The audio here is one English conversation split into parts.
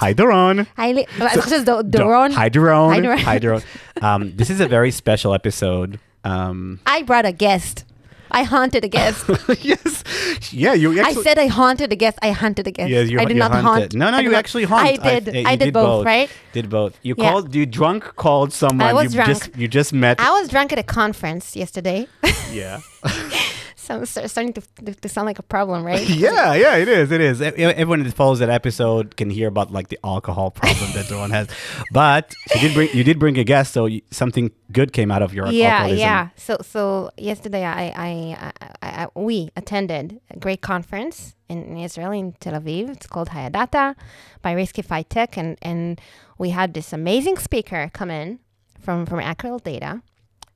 Hi, Doron. Hi, Li- just Do- Do- Doron. Hi, Doron. Hi, Doron. Hi, Doron. Um, this is a very special episode. Um, I brought a guest. I haunted a guest. yes. Yeah, you I actually. said I haunted a guest. I hunted a guest. Yeah, you, I did you not haunt. No, no, I you not- actually haunt. I did. I, I, you did, both, right? Did both. You Yeah. called. You drunk called someone. I was you drunk. just you just met. I was drunk at a conference yesterday. yeah. so it's starting to, to, sound like a problem, right? yeah, yeah, it is. It is. Everyone that follows that episode can hear about like the alcohol problem that Doron has. But you did bring you did bring a guest, so you, something good came out of your yeah, alcoholism. yeah. So so yesterday I I, I, I, we attended a great conference in, Israel in Tel Aviv. It's called Hayadata by Riskify Tech, and and we had this amazing speaker come in from from Acryl Data.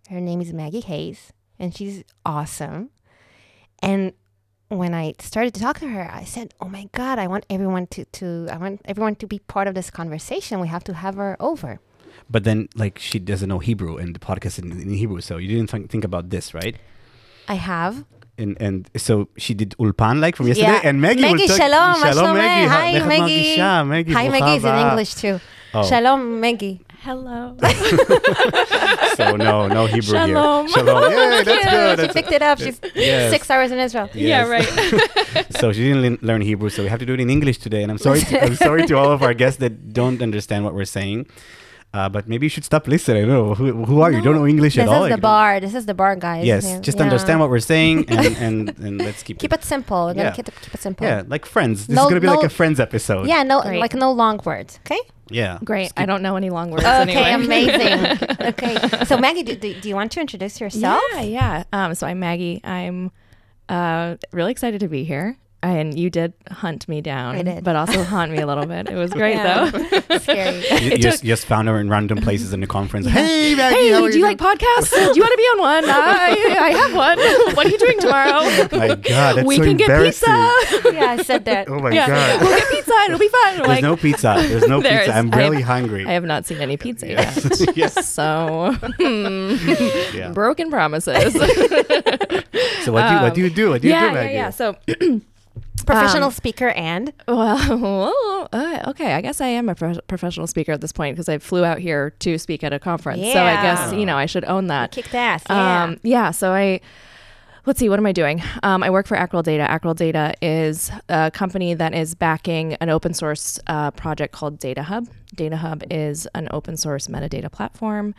Her name is Maggie Hays, and she's awesome. And when I started to talk to her, I said, "Oh my God, I want everyone to to I want everyone to be part of this conversation. We have to have her over." But then, like, she doesn't know Hebrew, and the podcast is in Hebrew, so you didn't th- think about this, right? I have. And and so she did ulpan like from yesterday, yeah. and Maggie. Maggie, talk, shalom, shalom, eh? Maggie. Hi, Maggie. Hi, Maggie. Hi, Maggie is in English too. Oh. Shalom, Maggie. Hello. So no, no Hebrew Shalom. here. Shalom. Yeah, that's good. She That's picked it up. She's Yes. six hours in Israel. Yeah, right. so she didn't learn- learn Hebrew, so we have to do it in English today. And I'm sorry, to, I'm sorry to all of our guests that don't understand what we're saying. Uh, but maybe you should stop listening. I don't know who, who are you? You don't know English This at all. This is the bar. This is the bar, guys. Yes, Yeah. just Yeah. understand what we're saying and, and, and let's keep, Keep it simple. We're gonna Yeah. keep, it, keep it simple. Yeah, like friends. This No- is gonna be like a friends episode. Yeah, no, Great. like no long words. Okay. Yeah. Great. I don't know any long words Okay, anyway. amazing. okay. So Maggie, do, do, do you want to introduce yourself? Yeah, yeah. Um, so I'm Maggie. I'm uh, really excited to be here. And you did hunt me down, I did. but also haunt me a little bit. It was great Yeah. though. Scary. You, you just, you just found her in random places in the conference. Hey, Maggie, Hey, how are do you like podcasts? do you want to be on one? I, I have one. What are you doing tomorrow? My God, that's we so can get pizza. yeah, I said that. Oh my yeah, God. we'll get pizza. It'll be fun. There's like, no pizza. There's no There pizza. is- I'm I- really hungry. I have not seen any pizza Yes. yet. yes. So, hmm, Yeah. broken promises. So what do you, what do you do? What do you yeah, do, yeah, Maggie? yeah. So, Professional Um, speaker and well, uh, okay. I guess I am a pro- professional speaker at this point because I flew out here to speak at a conference. So I guess you know I should own that. kicked ass. Yeah. Um, yeah. So I, let's see, what am I doing? Um, I work for Acryl Data. Acryl Data is a company that is backing an open source uh, project called Data Hub. Data Hub is an open source metadata platform.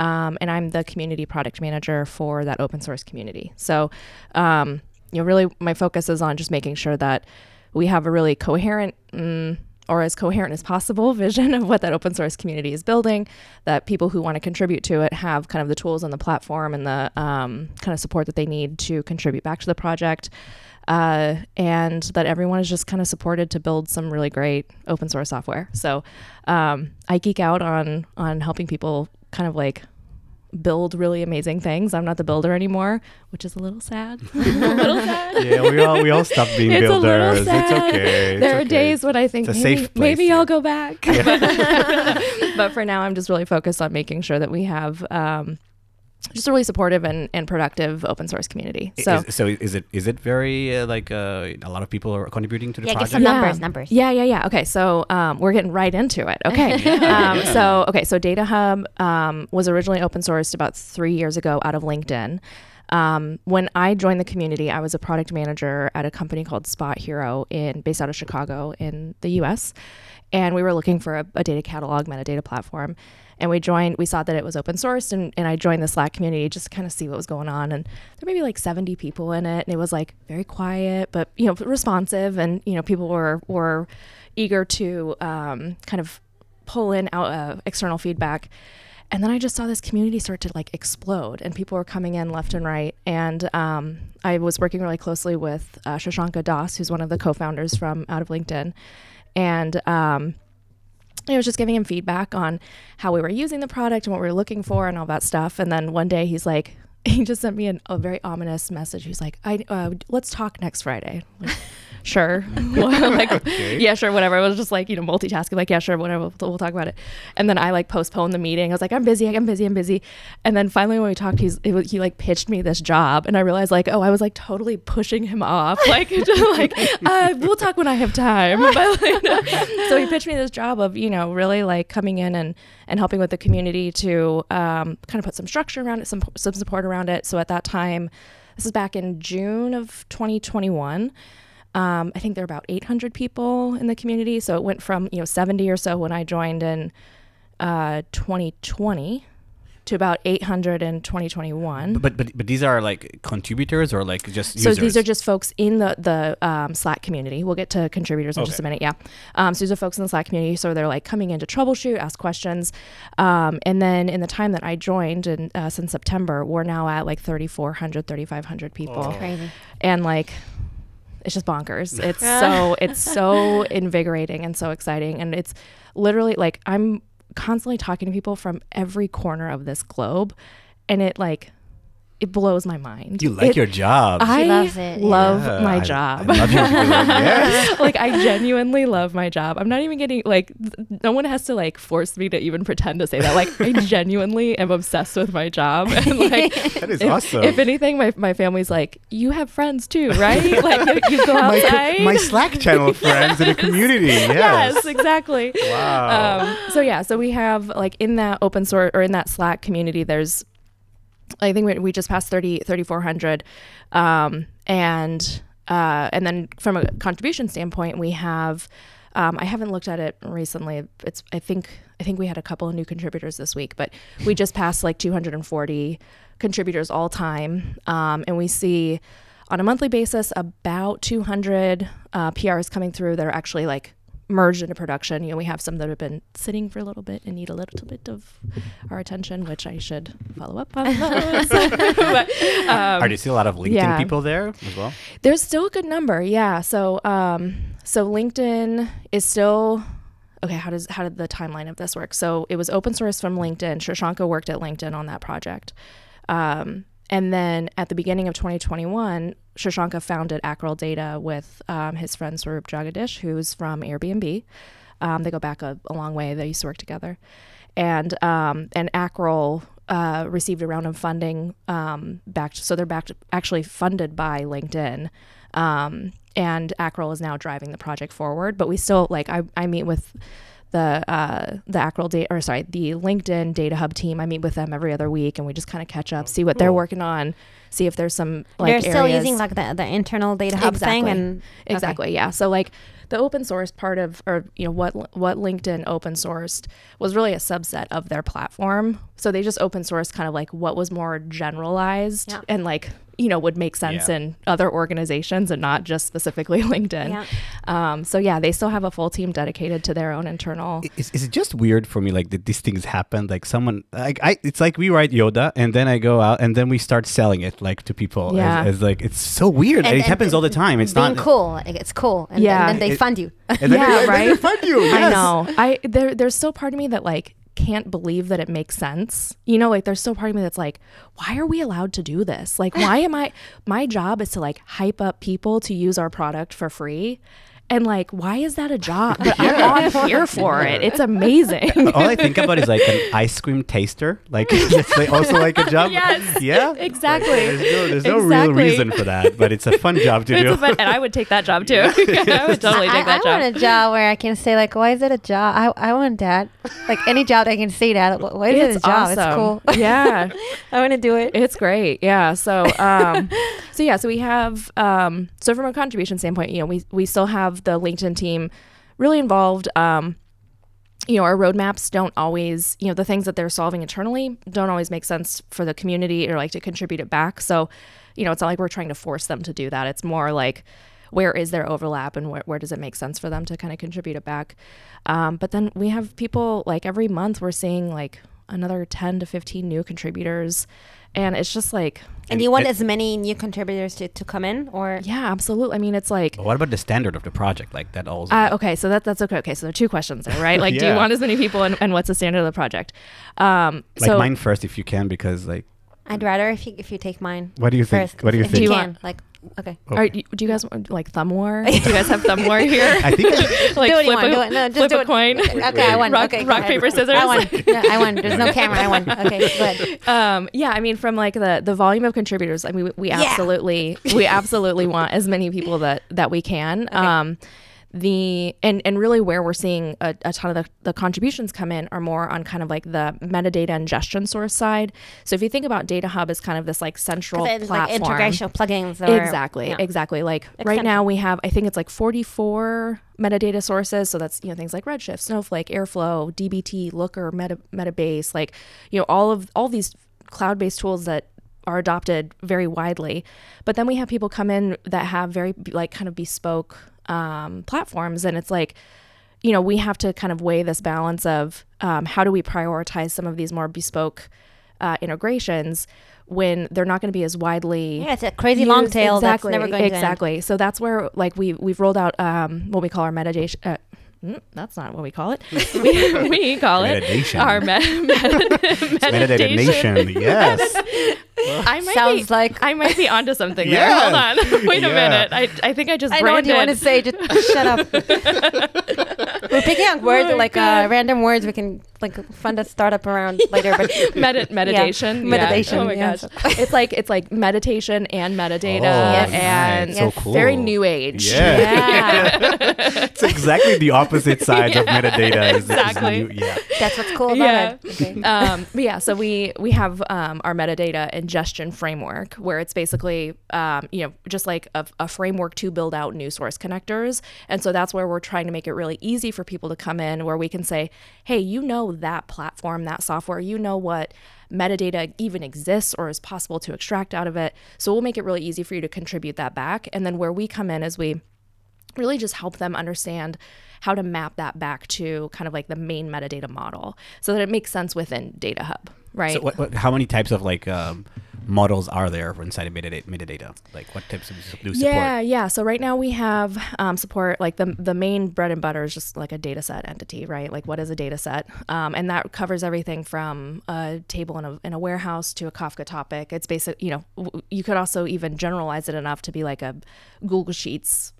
Um, and I'm the community product manager for that open source community. So, um, you know, really my focus is on just making sure that we have a really coherent mm, or as coherent as possible vision of what that open source community is building, that people who want to contribute to it have kind of the tools and the platform and the um, kind of support that they need to contribute back to the project. Uh, and that everyone is just kind of supported to build some really great open source software. So um, I geek out on on helping people kind of like build really amazing things. I'm not the builder anymore, which is a little sad. a little sad. Yeah, we all we all stopped being It's a builders. It's sad. okay. It's there are okay. days when I think maybe, safe place maybe here. I'll go back. but for now, I'm just really focused on making sure that we have um, just a really supportive and, and productive open source community. So. is, so is it is it very uh, like uh, a lot of people are contributing to the Yeah, give project? some numbers, numbers. Yeah, yeah, yeah. Okay, so um, we're getting right into it. Okay, um, so okay, so Data Hub um, was originally open sourced about three years ago out of LinkedIn. Um, when I joined the community, I was a product manager at a company called Spot Hero in based out of Chicago in the U.S. And we were looking for a, a data catalog metadata platform. And we joined, we saw that it was open sourced, and, and I joined the Slack community just to kind of see what was going on. And there may be like 70 people in it, and it was like very quiet, but you know, responsive, and you know, people were were eager to um, kind of pull in out uh, external feedback. And then I just saw this community start to like explode, and people were coming in left and right. And um, I was working really closely with uh, Shirshanka Das, who's one of the co-founders from out of LinkedIn, and um, I was just giving him feedback on how we were using the product and what we were looking for and all that stuff. And then one day he's like, he just sent me an, a very ominous message. He's like, "I uh, let's talk next Friday." Like, sure. like, Okay. yeah, sure, whatever. I was just like, you know, multitasking, like, yeah, sure, whatever. We'll, we'll talk about it. And then I like postponed the meeting. I was like, I'm busy, I'm busy, I'm busy. And then finally, when we talked, he's it he like pitched me this job, and I realized like, oh, I was like totally pushing him off, like, just like, uh, we'll talk when I have time. But, like, so he pitched me this job of you know really like coming in and and helping with the community to um, kind of put some structure around it, some some support around it. So at that time, this is back in June of 2021. Um, I think there are about 800 people in the community. So it went from you know 70 or so when I joined in uh, 2020 to about 800 in 2021. But but but these are like contributors or like just So these are just folks in the the um, Slack community. We'll get to contributors in just a minute. Yeah. Um, so these are folks in the Slack community. So they're like coming in to troubleshoot, ask questions, um, and then in the time that I joined, and uh, since September, we're now at like 3,400, 3,500 people, Oh. Crazy. and like. It's just bonkers. It's so it's so invigorating and so exciting, and it's literally like I'm constantly talking to people from every corner of this globe, and it like it blows my mind. you like It- your job. I loves it, love Yeah, my I- job. I love your job. yes. like I genuinely love my job. I'm not even getting like th- no one has to like force me to even pretend to say that. Like I genuinely am obsessed with my job. And like That is if, awesome. if anything, my, my family's like, you have friends too, right? like you, you go my, outside. my Slack channel friends in a community. Yes. yes, exactly. Wow. Um, so yeah, so we have like in that open source or in that Slack community, there's, I think we, we just passed 30, 3,400. Um, and, uh, and then from a contribution standpoint, we have, um, I haven't looked at it recently. It's, I think, I think we had a couple of new contributors this week, but we just passed like 240 contributors all time. Um, and we see on a monthly basis about 200 uh, PRs coming through that are actually like merged into production. You know, we have some that have been sitting for a little bit and need a little bit of our attention, which I should follow up on but, um, are there still a lot of LinkedIn yeah. people there as well? there's still a good number, yeah. So, um, so LinkedIn is still okay. How does how did the timeline of this work? So it was open source from LinkedIn. Shirshanka worked at LinkedIn on that project, um, and then at the beginning of 2021, Shirshanka founded Acryl Data with um, his friend Swaroop Jagadish, who's from Airbnb. Um, they go back a, a long way. They used to work together, and um, and Acryl uh, received a round of funding um, backed. So they're backed, actually funded by LinkedIn, um, and Acryl is now driving the project forward. But we still like I, I meet with the uh, the Acryl data or sorry the LinkedIn Data Hub team. I meet with them every other week, and we just kind of catch up, see what they're working on, see if there's some like They're still areas- using like the, the internal data hub thing Exactly. and okay. Exactly. Yeah. So like the open source part of or you know what what LinkedIn open sourced was really a subset of their platform. So they just open sourced kind of like what was more generalized Yeah. and like you know would make sense Yeah. in other organizations and not just specifically LinkedIn. Yeah. Um, so yeah, they still have a full team dedicated to their own internal. Is, is it just weird for me like that these things happen like someone like I it's like we write Yoda and then I go out and then we start selling it like to people Yeah. as, as like it's so weird and, And- it happens all the time it's being not cool. Like, it's cool. And, Yeah. and then they It- fund you. and then Yeah, they, and then they right? fund you Yes. I know. I there there's still part of me that like can't believe that it makes sense. You know, like there's still part of me that's like, why are we allowed to do this? Like why am I my job is to like hype up people to use our product for free. And like, why is that a job? But I'm on here for it. It's amazing. all I think about is like an ice cream taster. Like it's like also like a job. Yes, Yeah. exactly. Like, there's no, there's no real reason for that, but it's a fun job to do. fun- and I would take that job too. I would totally I, take that I job. I want a job where I can say like, why is it a job? I, I want that. Like any job that I can say that. Why is it a job? It's cool. yeah. I want to do it. It's great. Yeah. So, um, so yeah, so we have, um, so from a contribution standpoint, you know, we, we still have the LinkedIn team really involved. Um, you know, our roadmaps don't always, you know, the things that they're solving internally don't always make sense for the community or like to contribute it back. So, you know, it's not like we're trying to force them to do that. It's more like, where is their overlap and where, does it make sense for them to kind of contribute it back? Um, but then we have people like every month we're seeing like another 10 to 15 new contributors. And it's just like, And you want it- as many new contributors to, to come in, or yeah, absolutely. I mean, it's like, But what about the standard of the project? Like that also. uh, okay, so that that's okay. Okay, so there are two questions there, right? Like, do you want as many people, and, and what's the standard of the project? Um, like so mine first if you can because like I'd rather if you if you take mine what do you think? What do you if think? Do you can. want- like Okay. Oh. Are, do you guys like thumb war? Do you guys have thumb war here? I think like do what you flip want. a, Do it. No, just flip do a it. coin. Okay, I won. Rock- okay, rock, paper, scissors. I won. No, I won. There's no camera. I won. Okay, good. um, yeah, I mean, from like the the volume of contributors, I mean, we, we Yeah. absolutely we absolutely want as many people that that we can. Um, the and and really where we're seeing a, a ton of the, the contributions come in are more on kind of like the metadata ingestion source side. So if you think about Data Hub as kind of this like central It's like platform, integration plugins. Or, exactly yeah. exactly like right now we have i think it's like 44 metadata sources so that's you know things like redshift snowflake airflow dbt looker meta metabase like you know all of all these cloud-based tools that are adopted very widely but then we have people come in that have very like kind of bespoke um, platforms and it's like you know we have to kind of weigh this balance of um, how do we prioritize some of these more bespoke uh, integrations when they're not going to be as widely Yeah, it's a crazy long tail exactly, that's never going to exactly. So that's where like we we've rolled out um, what we call our meditation. Uh, mm, that's not what we call it. we, we call Meditation. it our med- med- Metadata Nation. Yes. I might Sounds be, like I might be onto something there. Yes. Hold on. Wait a Yeah. minute. I, I think I just I know what you want to say. Just shut up. We're picking on words my like uh, random words we can like fun to start up around later. But Medi- meditation. Yeah. Meditation, Oh my yes. gosh. It's like it's like meditation and metadata Oh, and nice. So cool. very new age. Yeah. yeah, it's exactly the opposite sides of metadata. Is, is Exactly. new- yeah. that's what's cool about Yeah. it. Okay. um, but yeah, so we we have um, our metadata ingestion framework, where it's basically um, you know just like a, a framework to build out new source connectors, and so that's where we're trying to make it really easy for people to come in, where we can say, hey, you know that platform, that software, you know what metadata even exists or is possible to extract out of it, so we'll make it really easy for you to contribute that back, and then where we come in is we really just help them understand how to map that back to kind of like the main metadata model so that it makes sense within data hub right? So, what, what, how many types of like um, models are there inside of metadata? metadata? Like, what types of do support? yeah yeah so right now we have um, support like the, the main bread and butter is just like a data set entity right like what is a data set um, and that covers everything from a table in a, in a warehouse to a kafka topic it's basic you know you could also even generalize it enough to be like a google sheets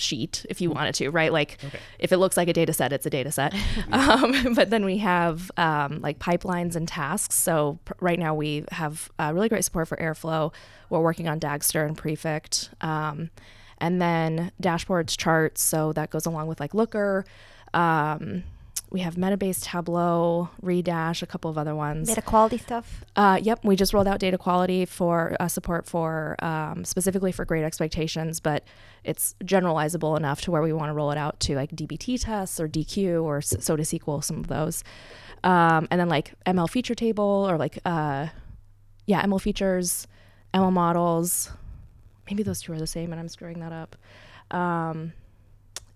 sheet if you wanted to right? Like if it looks like a data set it's a data set. Um, but then we have um, like pipelines and tasks. So pr- right now we have uh, really great support for airflow. We're working on dagster and prefect. Um, and then dashboards charts. So that goes along with like looker. Um, we have metabase tableau redash a couple of other ones Data quality stuff. uh, yep, we just rolled out data quality for uh, support for um, specifically for Great Expectations, but it's generalizable enough to where we want to roll it out to like DBT tests or DQ or S- Soda SQL, some of those, um, and then like ML feature table or like uh, yeah, ML features, ML models. Maybe those two are the same, and I'm screwing that up. Um,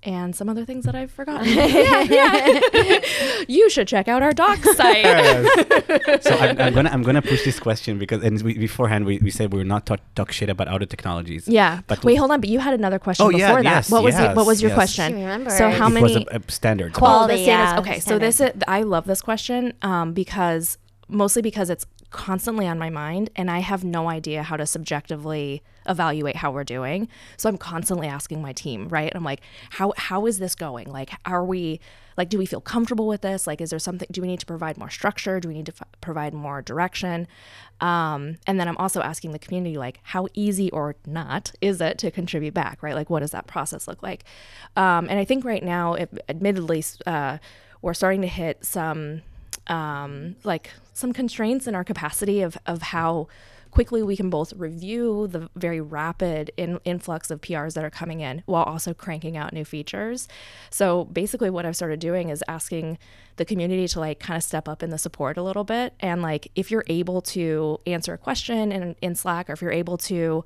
and some other things that I've forgotten. yeah, yeah. you should check out our docs site. Yes. so I'm, I'm gonna I'm gonna push this question because and we, beforehand we, we said we were not talk, talk shit about other technologies. Yeah. But- Wait, hold on. But you had another question Oh, before yeah, that. yes, what was your, what was your yes. question? I remember. So how it many was a, a standard. Quality. Oh, standards. yeah, Okay, the so this is I love this question um, because mostly because it's constantly on my mind and I have no idea how to subjectively evaluate how we're doing. So I'm constantly asking my team, right? I'm like, how how is this going? Like, are we like, do we feel comfortable with this? Like, is there something? Do we need to provide more structure? Do we need to f- provide more direction? Um, and then I'm also asking the community, like, how easy or not is it to contribute back, right? Like, what does that process look like? Um, and I think right now, it, admittedly, uh, we're starting to hit some um, like some constraints in our capacity of, of how quickly we can both review the very rapid in, influx of PRs that are coming in while also cranking out new features. So basically what I've started doing is asking the community to like kind of step up in the support a little bit and like if you're able to answer a question in, in Slack or if you're able to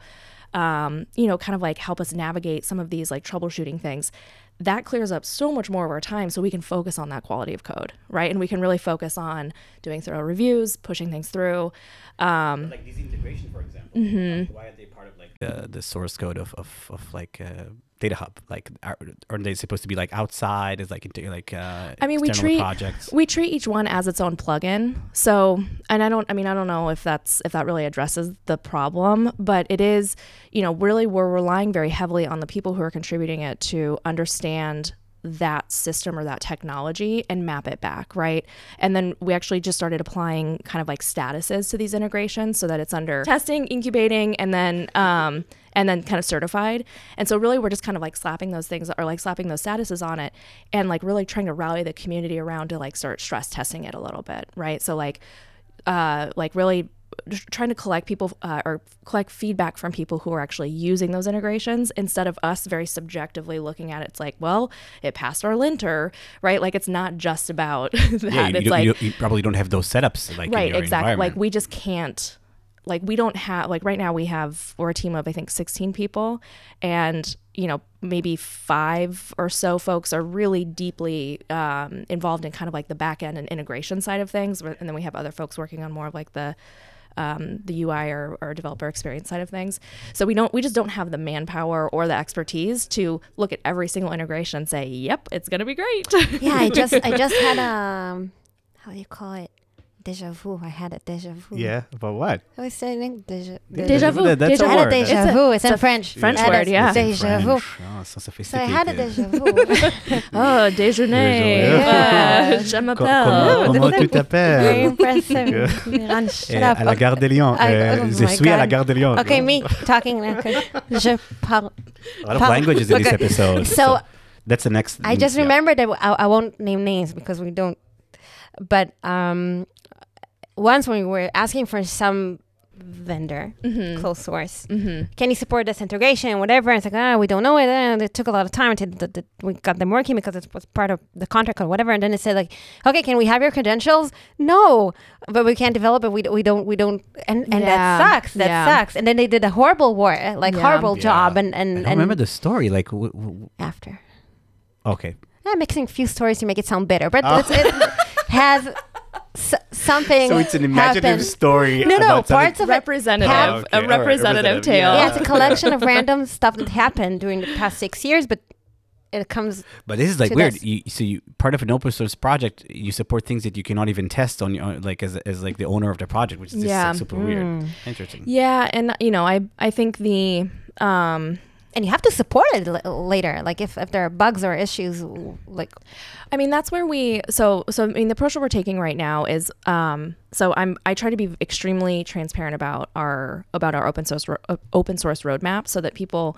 um, you know, kind of like help us navigate some of these like troubleshooting things. That clears up so much more of our time so we can focus on that quality of code, right? And we can really focus on doing thorough reviews, pushing things through. Um, like these integration, for example. Why are they part of like the, the source code of, of, of like uh, Data Hub? Like, are, are they supposed to be like outside? Is like into like uh, I mean, we treat- projects. we treat each one as its own plugin so and i don't i mean i don't know if that's if that really addresses the problem but it is you know really we're relying very heavily on the people who are contributing it to understand that system or that technology and map it back right and then we actually just started applying kind of like statuses to these integrations so that it's under testing incubating and then um and then kind of certified and so really we're just kind of like slapping those things or like slapping those statuses on it and like really trying to rally the community around to like start stress testing it a little bit right so like uh like really trying to collect people uh, or collect feedback from people who are actually using those integrations instead of us very subjectively looking at it. It's like, well, it passed our linter, right? Like it's not just about that. yeah, you, it's you, like you, you probably don't have those setups like right exactly like we just can't like we don't have like right now we have we're a team of i think 16 people and you know maybe five or so folks are really deeply um, involved in kind of like the back end and integration side of things and then we have other folks working on more of like the um, the UI or, or developer experience side of things. So we don't, we just don't have the manpower or the expertise to look at every single integration and say, "Yep, it's gonna be great." Yeah, I just I just had um how do you call it? Deja vu. I had a deja vu. yeah, but what? I was saying deja Deja vu. That- That's Deja a I had a word. deja It's a- vu. It's, it's in French. French I had a word, yeah. Deja vu. Oh, so So I sophisticated. had a deja vu. oh, déjeuner. Yeah. Je Co- m'appelle. comment, comment tu Very impressive. Miran, shut up. À la gare des Lions. I- Euh, oh je my suis à la gare des Lions. Okay, me talking. Je parle. A lot of languages in this episode. So that's the next. I just yeah. remembered that I, I won't name names because we don't. But um, once when we were asking for some vendor, Mhm. close source, Mhm. can you support this integration, whatever? And it's like, ah, we don't know it. And it took a lot of time until the, the, we got them working because it was part of the contract or whatever. And then it said like, okay, can we have your credentials? No, but we can't develop it. We, we don't, we don't. And, and Yeah. that sucks. That Yeah. sucks. And then they did a horrible work, like Yeah. horrible Yeah. job. And, I and, don't and remember the story. Like, w- w- after. okay. I'm mixing a few stories to make it sound better, but Oh. it has s- something. So it's an imaginative happened. story. No, no, about parts of it. representative, Have- Okay, a representative representative, tale. yeah. Yeah, it's a collection of random stuff that happened during the past six years, but it comes. But this is like weird. You, so you part of an open source project, you support things that you cannot even test on your own, like as, as like the owner of the project, which is just Yeah. like, super weird. Mm. Interesting. Yeah, and you know, I I think the um And you have to support it l- later. Like if, if there are bugs or issues, like I mean that's where we so so I mean the approach that we're taking right now is um so I'm I try to be extremely transparent about our about our open source ro- uh, open source roadmap so that people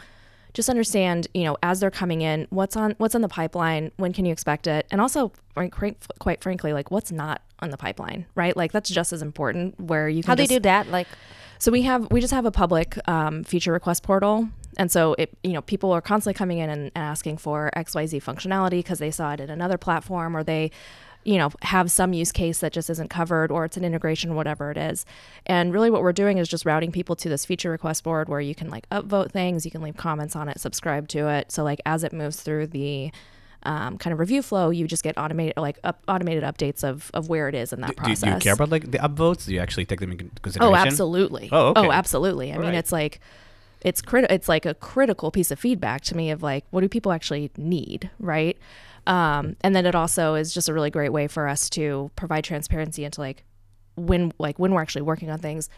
just understand you know as they're coming in what's on what's on the pipeline when can you expect it and also quite, quite frankly like what's not on the pipeline right like that's just as important where you can how do you just- do that? Like So we have we just have a public um, feature request portal, and so it you know people are constantly coming in and, asking for X Y Z functionality because they saw it in another platform or they you know have some use case that just isn't covered or it's an integration whatever it is and really what we're doing is just routing people to this feature request board where you can like upvote things you can leave comments on it subscribe to it so like as it moves through the um, kind of review flow you just get automated like up, automated updates of, of where it is in that Do, process do you care about like the upvotes? Do you actually take them into consideration? Oh, absolutely. Oh, okay. Oh, absolutely. I mean, Alright. it's like it's crit- it's like a critical piece of feedback to me of like what do people actually need, right? Um, and then it also is just a really great way for us to provide transparency into like when like when we're actually working on things,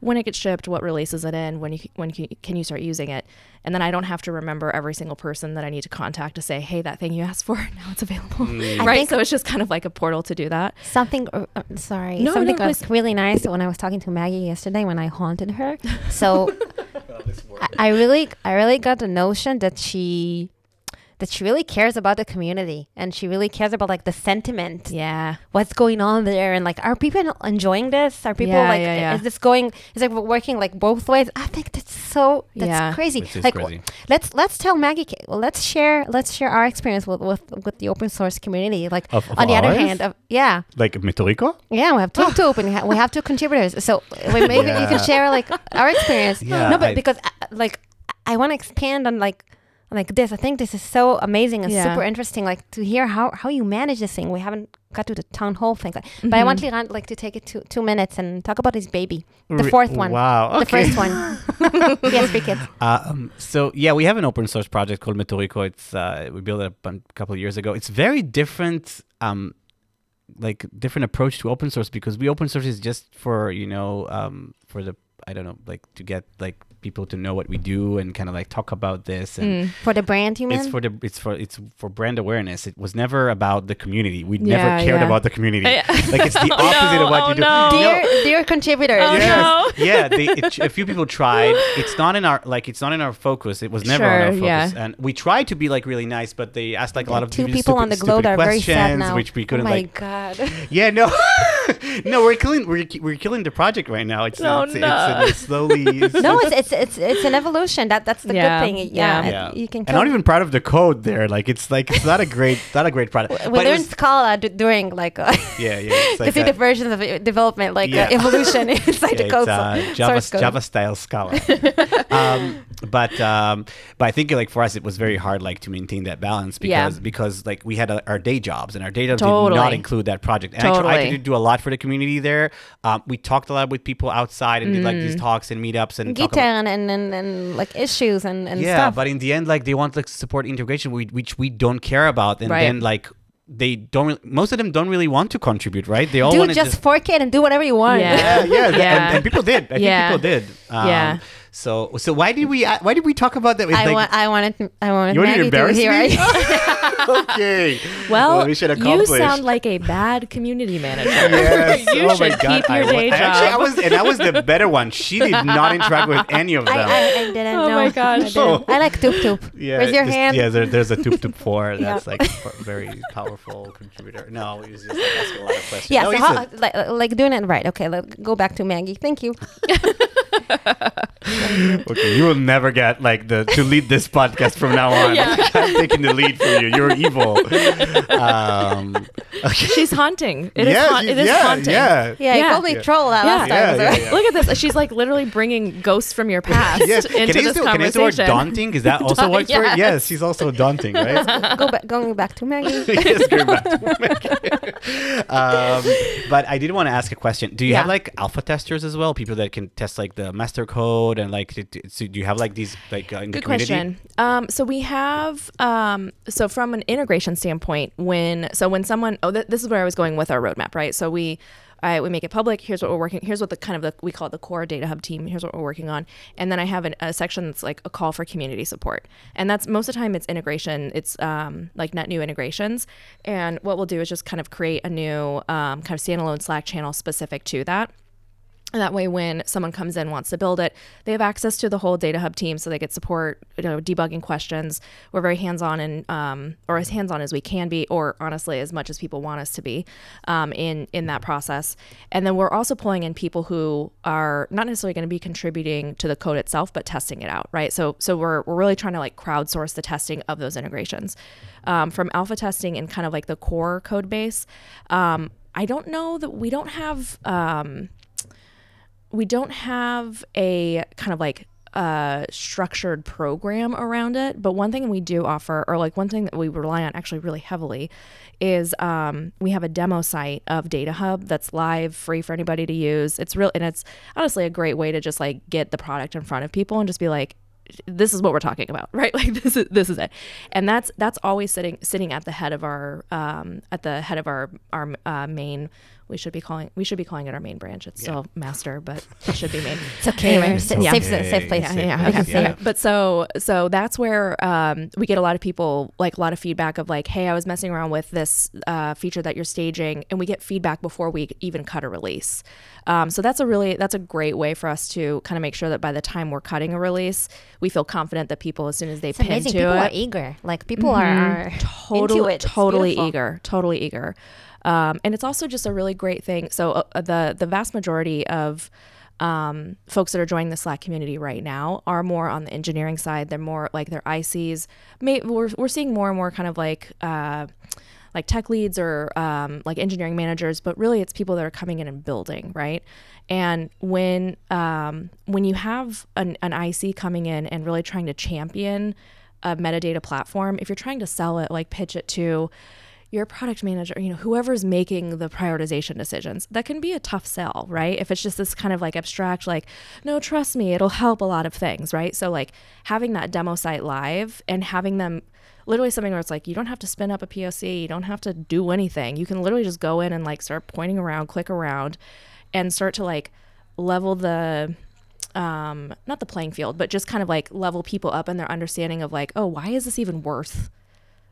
when it gets shipped, what release is it in, when you when can you start using it, and then I don't have to remember every single person that I need to contact to say, hey, that thing you asked for now it's available, Mm. Right? So it's just kind of like a portal to do that. something. Uh, uh, sorry, No, something no, was really nice when I was talking to Maggie yesterday when I haunted her. So I, I really, I really got the notion that she. That she really cares about the community and she really cares about like the sentiment Yeah. what's going on there and like are people enjoying this are people Yeah, like yeah, yeah. is this going is it working like both ways i think that's so that's Yeah. crazy Which is like crazy. let's let's tell maggie K- well, let's share let's share our experience with with, with the open source community like Of- of on the other hand of yeah Like Metorikku? yeah we have two two open we have two contributors so we- maybe you can share like our experience Yeah, no but I- because uh, like i want to expand on like like this. I think this is so amazing and Yeah. super interesting. Like to hear how how you manage this thing. We haven't got to the town hall thing, like, but I want Mhm. Liran like to take it two two minutes and talk about his baby, the fourth one, Wow. the first one. has three kids. Um, so yeah, we have an open source project called Metorikku. It's uh, we built it up a couple of years ago. It's very different, um, like different approach to open source because we open source is just for you know um, for the I don't know like to get like people to know what we do and kind of like talk about this and Mm. For the brand, you mean? it's for the it's for it's for brand awareness. It was never about the community. We Yeah, never cared yeah. about the community. Yeah. Like it's the Oh, opposite of what no, you do. oh, no. dear, dear contributors. Oh, yes. no. yeah, they, it, a few people tried. It's not in our like it's not in our focus. It was never on our focus. And we tried to be like really nice, but they asked like a lot of Two people on the globe stupid are very sad now. which we oh couldn't my like. god. Yeah, no, no, we're killing we're, we're killing the project right now. It's Oh, it's, no. it's, it's slowly. no, it's, it's it's it's an evolution. That that's the Yeah, good thing. Yeah, yeah. it- yeah, you can. and kill- not even proud of the code there. Like it's like it's not a great not a great product. we but it learned was- Scala d- during like uh, yeah, yeah. It's to like see the versions of development, like Yeah. uh, evolution inside the code. it's, uh, Java, code. Java style Scala. um, but um, but I think like for us it was very hard like to maintain that balance Yeah. because because like we had uh, our day jobs and our day jobs did not include that project. And I tried Totally. to do a lot for the community there. Um, we talked a lot with people outside and did like Mm. these talks and meetups and talk about- and, and, and, and like issues and, and yeah, stuff. but in the end, like they want like support integration, which we don't care about, and Right. then like they don't. Really, most of them don't really want to contribute, right? They all do want to just fork it and do whatever you want. Yeah. yeah, yeah, Yeah. And, and people did. I Yeah. think people did. Um, Yeah. So, so why did we? uh, Why did we talk about that? With, I, like, want, I wanted I wanted you want to Maggie to embarrass hear me? it. okay. Well, we should you sound like a bad community manager. Yes. you oh should my God. keep your wa- day job. Actually, I was, and I was the better one. She did not interact with any of them. I, I, I didn't Oh know. my gosh. I, didn't. I like Toop Toop. yeah, Where's your just- hand? Yeah, there, there's a Toop Toop 4. Yeah. That's like a very powerful contributor. No, he was just like, asking a lot of questions. Yeah, no, so how, a- like, like doing it right. Okay, let go back to Maggie. Thank you. okay, you will never get like the to lead this podcast from now on. Yeah. I'm taking the lead for you. You're evil. Um, okay. She's haunting. It is. yeah, haunt- it is yeah, haunting. Yeah. Yeah, you Yeah. called me Yeah. troll that Yeah. last time. yeah, so- yeah. Look at this. She's like literally bringing ghosts from your past Yes. into can this use the, can I use the word daunting? Is that also works for? Yes. Yes, she's also daunting, right? go back, going back to Maggie. yes, going back to um, but I did want to ask a question. Do you have like alpha testers as well? People that can test like the master code and like, so do you have like these like uh, in the Good community? question. Um, so we have um, so from an integration standpoint, when so when someone oh th- this is where I was going with our roadmap, right? So we I, we make it public. Here's what we're working. Here's what the kind of the we call it the core data hub team. Here's what we're working on, and then I have an, a section that's like a call for community support, and that's most of the time it's integration. It's um, like net new integrations, and what we'll do is just kind of create a new um, kind of standalone Slack channel specific to that. And that way, when someone comes in wants to build it, they have access to the whole Data Hub team, so they get support, you know, debugging questions. We're very hands-on and, um, or as hands-on as we can be, or honestly, as much as people want us to be, um, in in that process. And then we're also pulling in people who are not necessarily going to be contributing to the code itself, but testing it out, right? So so we're we're really trying to like crowdsource the testing of those integrations, um, from alpha testing and kind of like the core code base. Um, I don't know that we don't have. Um, we don't have a kind of like uh, structured program around it. But one thing we do offer, or like one thing that we rely on actually really heavily, is um, we have a demo site of Data Hub that's live, free for anybody to use. It's real, and it's honestly a great way to just like get the product in front of people and just be like, this is what we're talking about, right? Like this is this is it, and that's that's always sitting sitting at the head of our um, at the head of our our uh, main. We should be calling we should be calling it our main branch. It's still master, but it should be main. It's okay. Anyway, We're sa- safe, safe place. yeah, Safe yeah, okay. yeah. yeah. But so so that's where um, we get a lot of people like a lot of feedback of like, hey, I was messing around with this uh, feature that you're staging, and we get feedback before we even cut a release. Um, so that's a really that's a great way for us to kind of make sure that by the time we're cutting a release, we feel confident that people as soon as they It's pin amazing. to People it, are eager. Like people are, are totally, into it. Totally eager, totally eager. Um, and it's also just a really great thing. So uh, the the vast majority of um, folks that are joining the Slack community right now are more on the engineering side. They're more like they're ICs. May, we're we're seeing more and more kind of like. Uh, like tech leads or um, like engineering managers, but really it's people that are coming in and building, right? And when um, when you have an, an IC coming in and really trying to champion a metadata platform, if you're trying to sell it, like pitch it to your product manager, you know, whoever's making the prioritization decisions, that can be a tough sell, right? If it's just this kind of like abstract, like, no, trust me, it'll help a lot of things, right? So, like, having that demo site live and having them literally something where it's like, you don't have to spin up a POC, you don't have to do anything. You can literally just go in and like start pointing around, click around, and start to like level the um, not the playing field, but just kind of like level people up in their understanding of like, oh, why is this even worth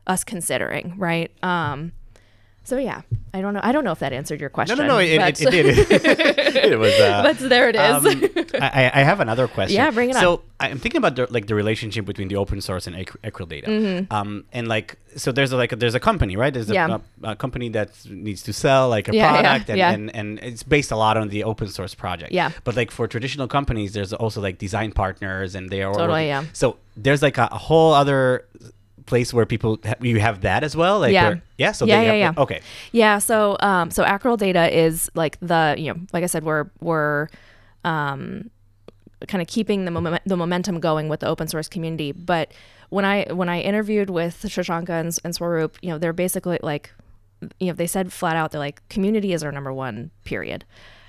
us considering, right? Um, so yeah, I don't know. I don't know if that answered your question. no, no. It, it, it did. it was. Uh, but there it is. um, I, I have another question. Yeah, bring it on. So I'm thinking about the, like the relationship between the open source and Acryl data. Um, and like, so there's a, like a, there's a company, right? There's a, Mm-hmm. Yeah. a, a company that needs to sell like a Yeah, product, and, yeah. and and it's based a lot on the open source project. Yeah. But like for traditional companies, there's also like design partners, and they are all Totally, yeah. So there's like a whole other place where people ha- you have that as well. Like Yeah. where- yeah. So Yeah, they yeah, have- yeah. Okay. Yeah, so um, so Acryl data is like the you know, like I said, we're we're um, kind of keeping the moment the momentum going with the open source community. But when I when I interviewed with Shirshanka and, and Swaroop, you know, they're basically like, you know, they said flat out, they're like, community is our number one. Period.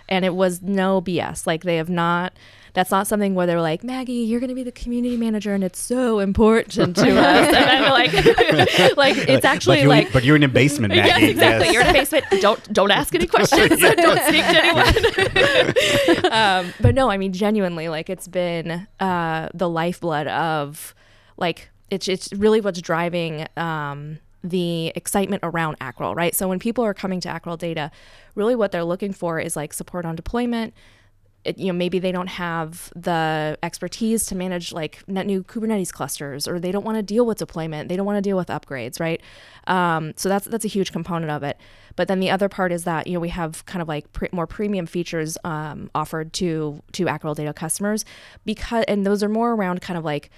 And it was no BS. Like they have not. That's not something where they're like, Maggie, you're going to be the community manager, and it's so important to us. And I'm like, like it's actually but you're, like but you're in a basement, Maggie. Yes, exactly. Yes. You're in a basement. Don't don't ask any questions. don't speak to anyone. um, but no, I mean genuinely, like it's been uh, the lifeblood of like it's it's really what's driving um, the excitement around Acryl, right? So when people are coming to Acryl data, really what they're looking for is like support on deployment. It, you know maybe they don't have the expertise to manage like net new kubernetes clusters or they don't want to deal with deployment they don't want to deal with upgrades right um, so that's that's a huge component of it but then the other part is that you know we have kind of like pre- more premium features um, offered to to Acryl data customers because and those are more around kind of like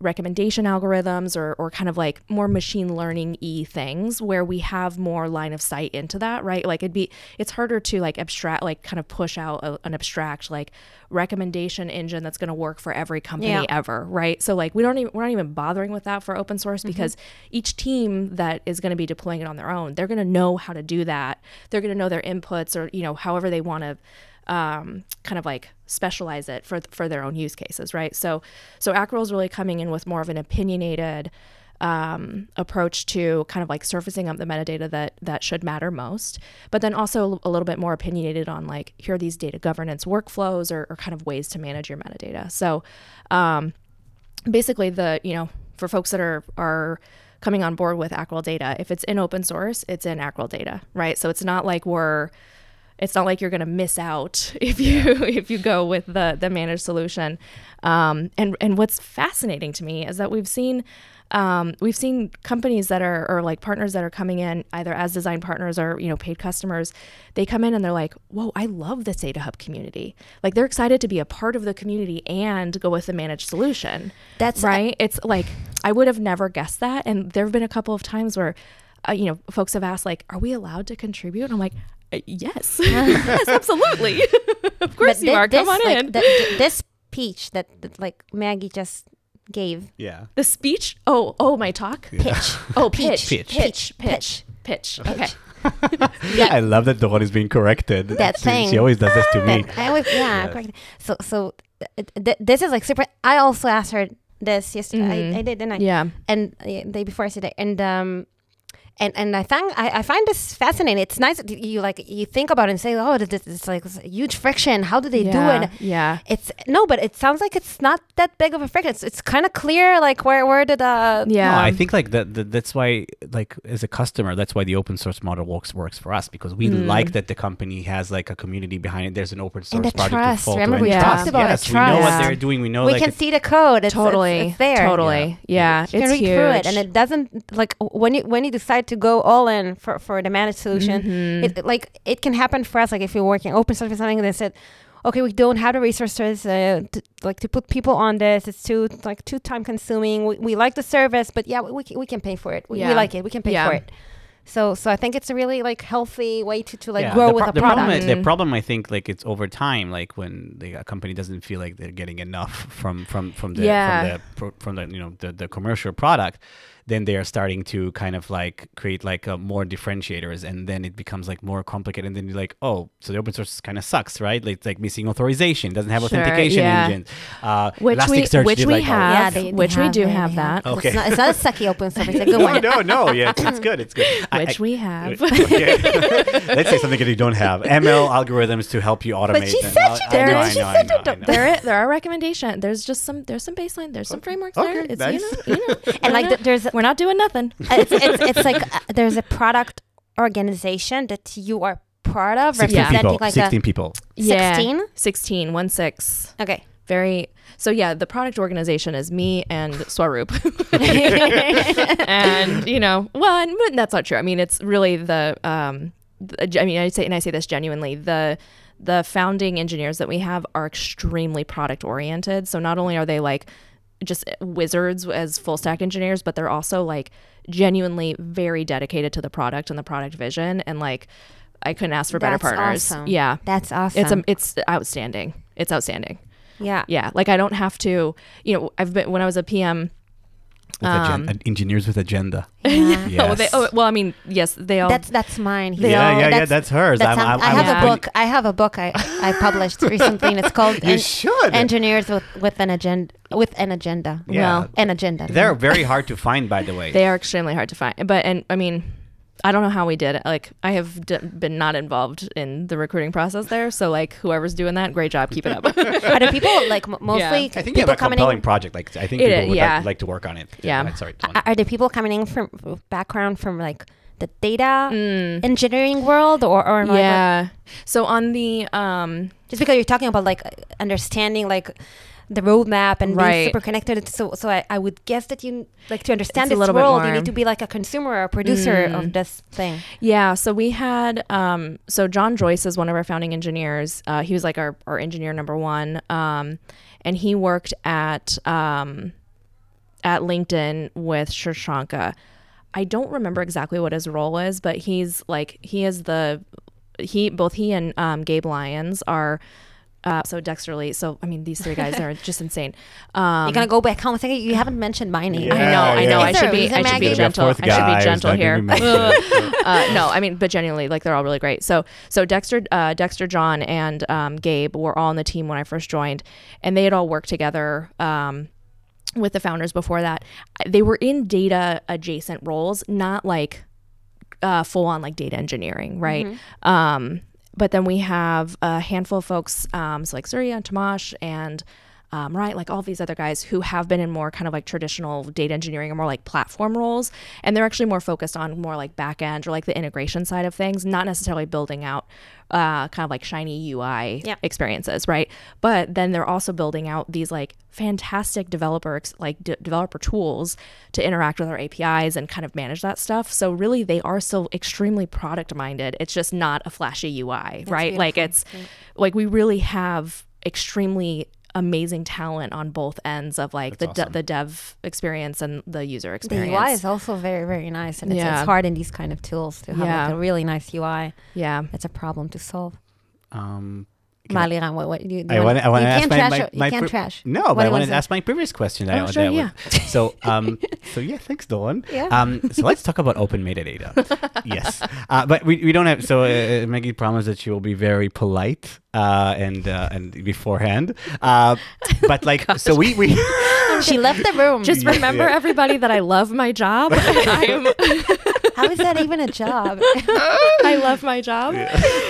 recommendation algorithms or, or kind of like more machine learning e things where we have more line of sight into that right? Like it'd be it's harder to like abstract like kind of push out a, an abstract like recommendation engine that's going to work for every company Yeah. ever right? So like we don't even we're not even bothering with that for open source mm-hmm. because each team that is going to be deploying it on their own they're going to know how to do that. They're going to know their inputs or you know however they want to um, kind of like specialize it for for their own use cases, right? So so Acryl is really coming in with more of an opinionated um, approach to kind of like surfacing up the metadata that that should matter most, but then also a little bit more opinionated on like here are these data governance workflows or, or kind of ways to manage your metadata. So um, basically the you know for folks that are are coming on board with Acryl data, if it's in open source, it's in Acryl data, right? So it's not like we're it's not like you're going to miss out if you if you go with the the managed solution. Um, and and what's fascinating to me is that we've seen um, we've seen companies that are or like partners that are coming in either as design partners or you know paid customers. They come in and they're like, "Whoa, I love this Data Hub community." Like they're excited to be a part of the community and go with the managed solution. That's right. It's like I would have never guessed that. And there have been a couple of times where, uh, you know, folks have asked like, "Are we allowed to contribute?" And I'm like, "Uh, "Yes, yes, absolutely. of course But you thi- are. Come on like, in." the- the- this speech that, that like Maggie just gave. Yeah. the speech. Oh, oh, my talk. Pitch. Oh, pitch, Pitch. pitch, pitch, pitch. Okay. yeah. I love that Doron is being corrected. That she, thing. She always does this to me. I always, yeah, Yes. correct. So, so th- th- this is like super. I also asked her this yesterday. Mhm. I, I did, didn't I? Yeah. And uh, the day before yesterday, and um, and and I think I, I find this fascinating. It's nice that you like you think about it and say, oh, this this is like this huge friction. How do they yeah. do it? Yeah. It's no, but it sounds like it's not that big of a friction. It's, it's kind of clear, like where where did uh Yeah. No, I think like that, that. That's why, like as a customer, that's why the open source model works works for us because we Mm. like that the company has like a community behind it. There's an open source And the project trust. to fall to Remember we trust. talked about it, yes, we know what they're doing. We know we like can it's- see the code. It's, totally. it's, it's there. Totally. Yeah. You can read huge. through it, and it doesn't like when you when you decide to go all in for, for the managed solution. Mhm. It like it can happen for us. Like if you're working open source or something, they said, okay, we don't have the resources uh, to, like to put people on this. It's too like too time consuming. We, we like the service, but yeah, we, we, can, we can pay for it. We, we like it. We can pay Yeah. for it. So so I think it's a really like healthy way to, to like Yeah, grow the with a the product. Problem, is- the Mm. problem, I think, like it's over time, like when the a company doesn't feel like they're getting enough from from from the Yeah. from the from the you know the, the commercial product, then they are starting to kind of like create like uh, more differentiators, and then it becomes like more complicated. And then you're like, oh, so the open source kind of sucks, right? Like it's like missing authorization, doesn't have Sure, authentication yeah. engines. Uh, which we which did we like have, Yeah, they- they which we have do it, have they that, have- Okay. It's not, it's not a sucky open source. It's a good no, one. no, no. Yeah, it's, it's good. It's good. Which I- we have. Okay. Let's say something that you don't have. ML algorithms to help you automate. she and said all- she I There know, is- I she know, said know, know. there there are recommendation. There's just some there's some baseline. There's some frameworks there. It's nice. you know you know And like we're th- not- there's we're not doing nothing. it's, it's, it's like uh, there's a product organization that you are part of 16 representing people. like 16 people. a 16 Yeah. 16, one six. okay Very so yeah, the product organization is me and Swaroop. and you know, well, and, but that's not true. I mean, it's really the um the- I mean, I say and I say this genuinely, the the founding engineers that we have are extremely product oriented. So not only are they like just wizards as full stack engineers, but they're also like genuinely very dedicated to the product and the product vision and like I couldn't ask for better That's partners. awesome. Yeah. that's awesome It's um, it's outstanding. It's outstanding. yeah Yeah, like I don't have to, you know, I've been when I was a PM. With agen- Um, uh, engineers with agenda. yeah. Yes. Oh, they, oh, well, I mean, yes, they all. that's that's mine They yeah, all- yeah, yeah. that's- That's hers. That's I'm, I'm, I I'm have Yeah. a book. I have a book I, I published recently. and It's called You En- should. Engineers with, with an agenda. With an agenda. Yeah. Well, An agenda. They're very hard to find, by the way. they are extremely hard to find. But and I mean, I don't know how we did it. Like I have d- been not involved in the recruiting process there, so like whoever's doing that, great job, keep it up. Are the people like m- mostly I think you have a compelling in? project. Like I think It people is, would yeah. like, like to work on it. Yeah. go ahead, Sorry. go on. Are are the people coming in from background from like the data Mm, engineering world or or like, yeah. So on the um, just because you're talking about like understanding like the roadmap and being super connected so so I, I would guess that you like to understand It's this world you need to be like a consumer or a producer Mm. of this thing Yeah, so we had um, so John Joyce is one of our founding engineers. Uh, he was like our, our engineer number one, um, and he worked at um, at LinkedIn with Shirshanka. I don't remember exactly what his role is, but he's like he is the he both he and um, Gabe Lyons are. Uh, so Dexter Lee. So I mean, these three guys are just insane. Um, you're gonna go back home and say you haven't mentioned my name I know, I know. yeah. I Is there should be, I should be gentle. I should be gentle here. gonna be mentioned. uh, no, I mean, but genuinely, like they're all really great. So, so Dexter, uh, Dexter, John, and um, Gabe were all on the team when I first joined, and they had all worked together. Um, with the founders before that, they were in data adjacent roles, not like uh, full on like data engineering, right? Um, but then we have a handful of folks, um, so like Surya and Tomash and um, right, like all these other guys who have been in more kind of like traditional data engineering or more like platform roles, and they're actually more focused on more like back end or like the integration side of things, not necessarily building out uh, kind of like shiny UI Yeah. experiences, right? But then they're also building out these like fantastic developer like de- developer tools to interact with our APIs and kind of manage that stuff. So really, they are still extremely product minded. It's just not a flashy UI, right? Like beautiful. it's like we really have extremely amazing talent on both ends of like the That's de- the dev experience and the user experience. the experience. UI is also very very nice and it's, Yeah. it's hard in these kind of tools to have Yeah. like a really nice UI yeah. it's a problem to solve Um, Can I- Maliran, what, what do you, do I you want. I want to ask can't my, trash my, it- you can't pre- trash No, What but I wanted wanna ask my previous question. Oh, I, sure, that yeah. was- So, um, so yeah, thanks, Dawn. Yeah. Um, so let's talk about open metadata. yes, uh, but we, we don't have. So uh, Maggie promised that she will be very polite uh, and uh, and beforehand. Uh, but like, so we we. she left the room Just Yeah, remember, yeah. everybody, that I love my job. I'm, how is that even a job I love my job,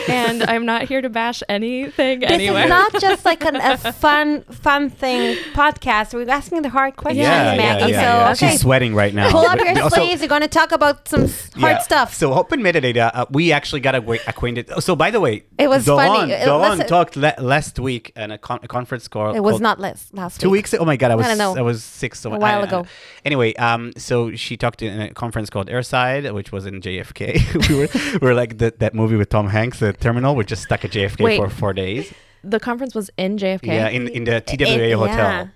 and I'm not here to bash anything this anywhere. is not just like an, a fun fun thing podcast we're asking the hard questions yeah, maggie yeah, yeah, yeah. so okay She's sweating right now. pull up your also- sleeves we're going to talk about some hard Yeah. stuff So open metadata, uh, we actually got acquainted. oh, So by the way, It was Dawn, funny. Dawn listen- talked le- last week in a, con- a conference call. it was not last last two week. weeks. Oh my god, I was I don't know. I was sick so A while I- I- ago. Anyway, um, so she talked in a conference called Airside, which was in JFK. we were we were like the, that movie with Tom Hanks, the terminal. We're just stuck at JFK Wait. for four days. the conference was in JFK. Yeah, in in the TWA In- hotel. yeah.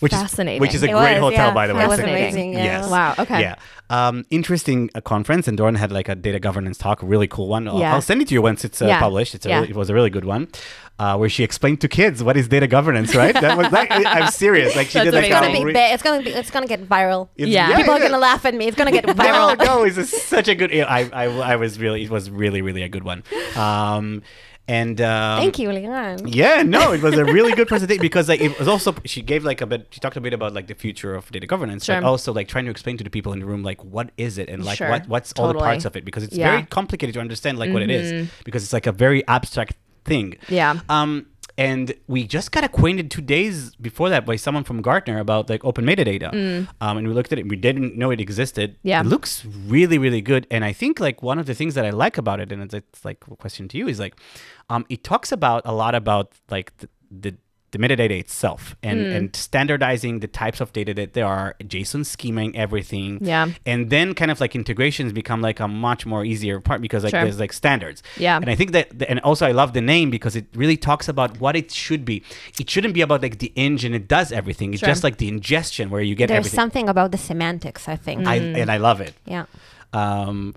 Which Fascinating. is which is a It great was, hotel yeah. by the way. It was amazing. Yeah. Yes. Wow. Okay. Yeah. Um, interesting uh, conference, and Doran had like a data governance talk, a really cool one. I'll, Yeah. I'll send it to you once it's uh, Yeah. published. It's a Yeah. really, it was a really good one, uh, where she explained to kids what is data governance. Right? That was like, I- I'm serious. Like she That's did like It's gonna be. re- it's gonna be. It's gonna get viral. it's- Yeah. People are gonna laugh at me. It's gonna get viral. no, it's a, such a good. I, I, I was really, it was really, really a good one. Um, and um, Thank you, Leon. Yeah, no, it was a really good presentation because like it was also she gave like a bit she talked a bit about like the future of data governance, but also like trying to explain to the people in the room like what is it and like Sure, what what's all the parts of it because it's Yeah. very complicated to understand like what it is Mhm. because it's like a very abstract thing. Yeah. Um, and we just got acquainted two days before that by someone from Gartner about like open metadata. Um, and we looked at it. We didn't know it existed. Mm. Yeah. It looks really, really good. And I think like one of the things that I like about it, and it's, it's like a question to you, is like, um, it talks about a lot about like the, the the metadata itself and, Mm. and standardizing the types of data that there are, JSON scheming everything. Yeah. And then kind of like integrations become like a much more easier part because like Sure. there's like standards. Yeah. And I think that, and also I love the name because it really talks about what it should be. It shouldn't be about like the engine, it does everything. It's Sure. just like the ingestion where you get There's everything. something about the semantics. I think. I, Mm. and I love it. yeah. Um,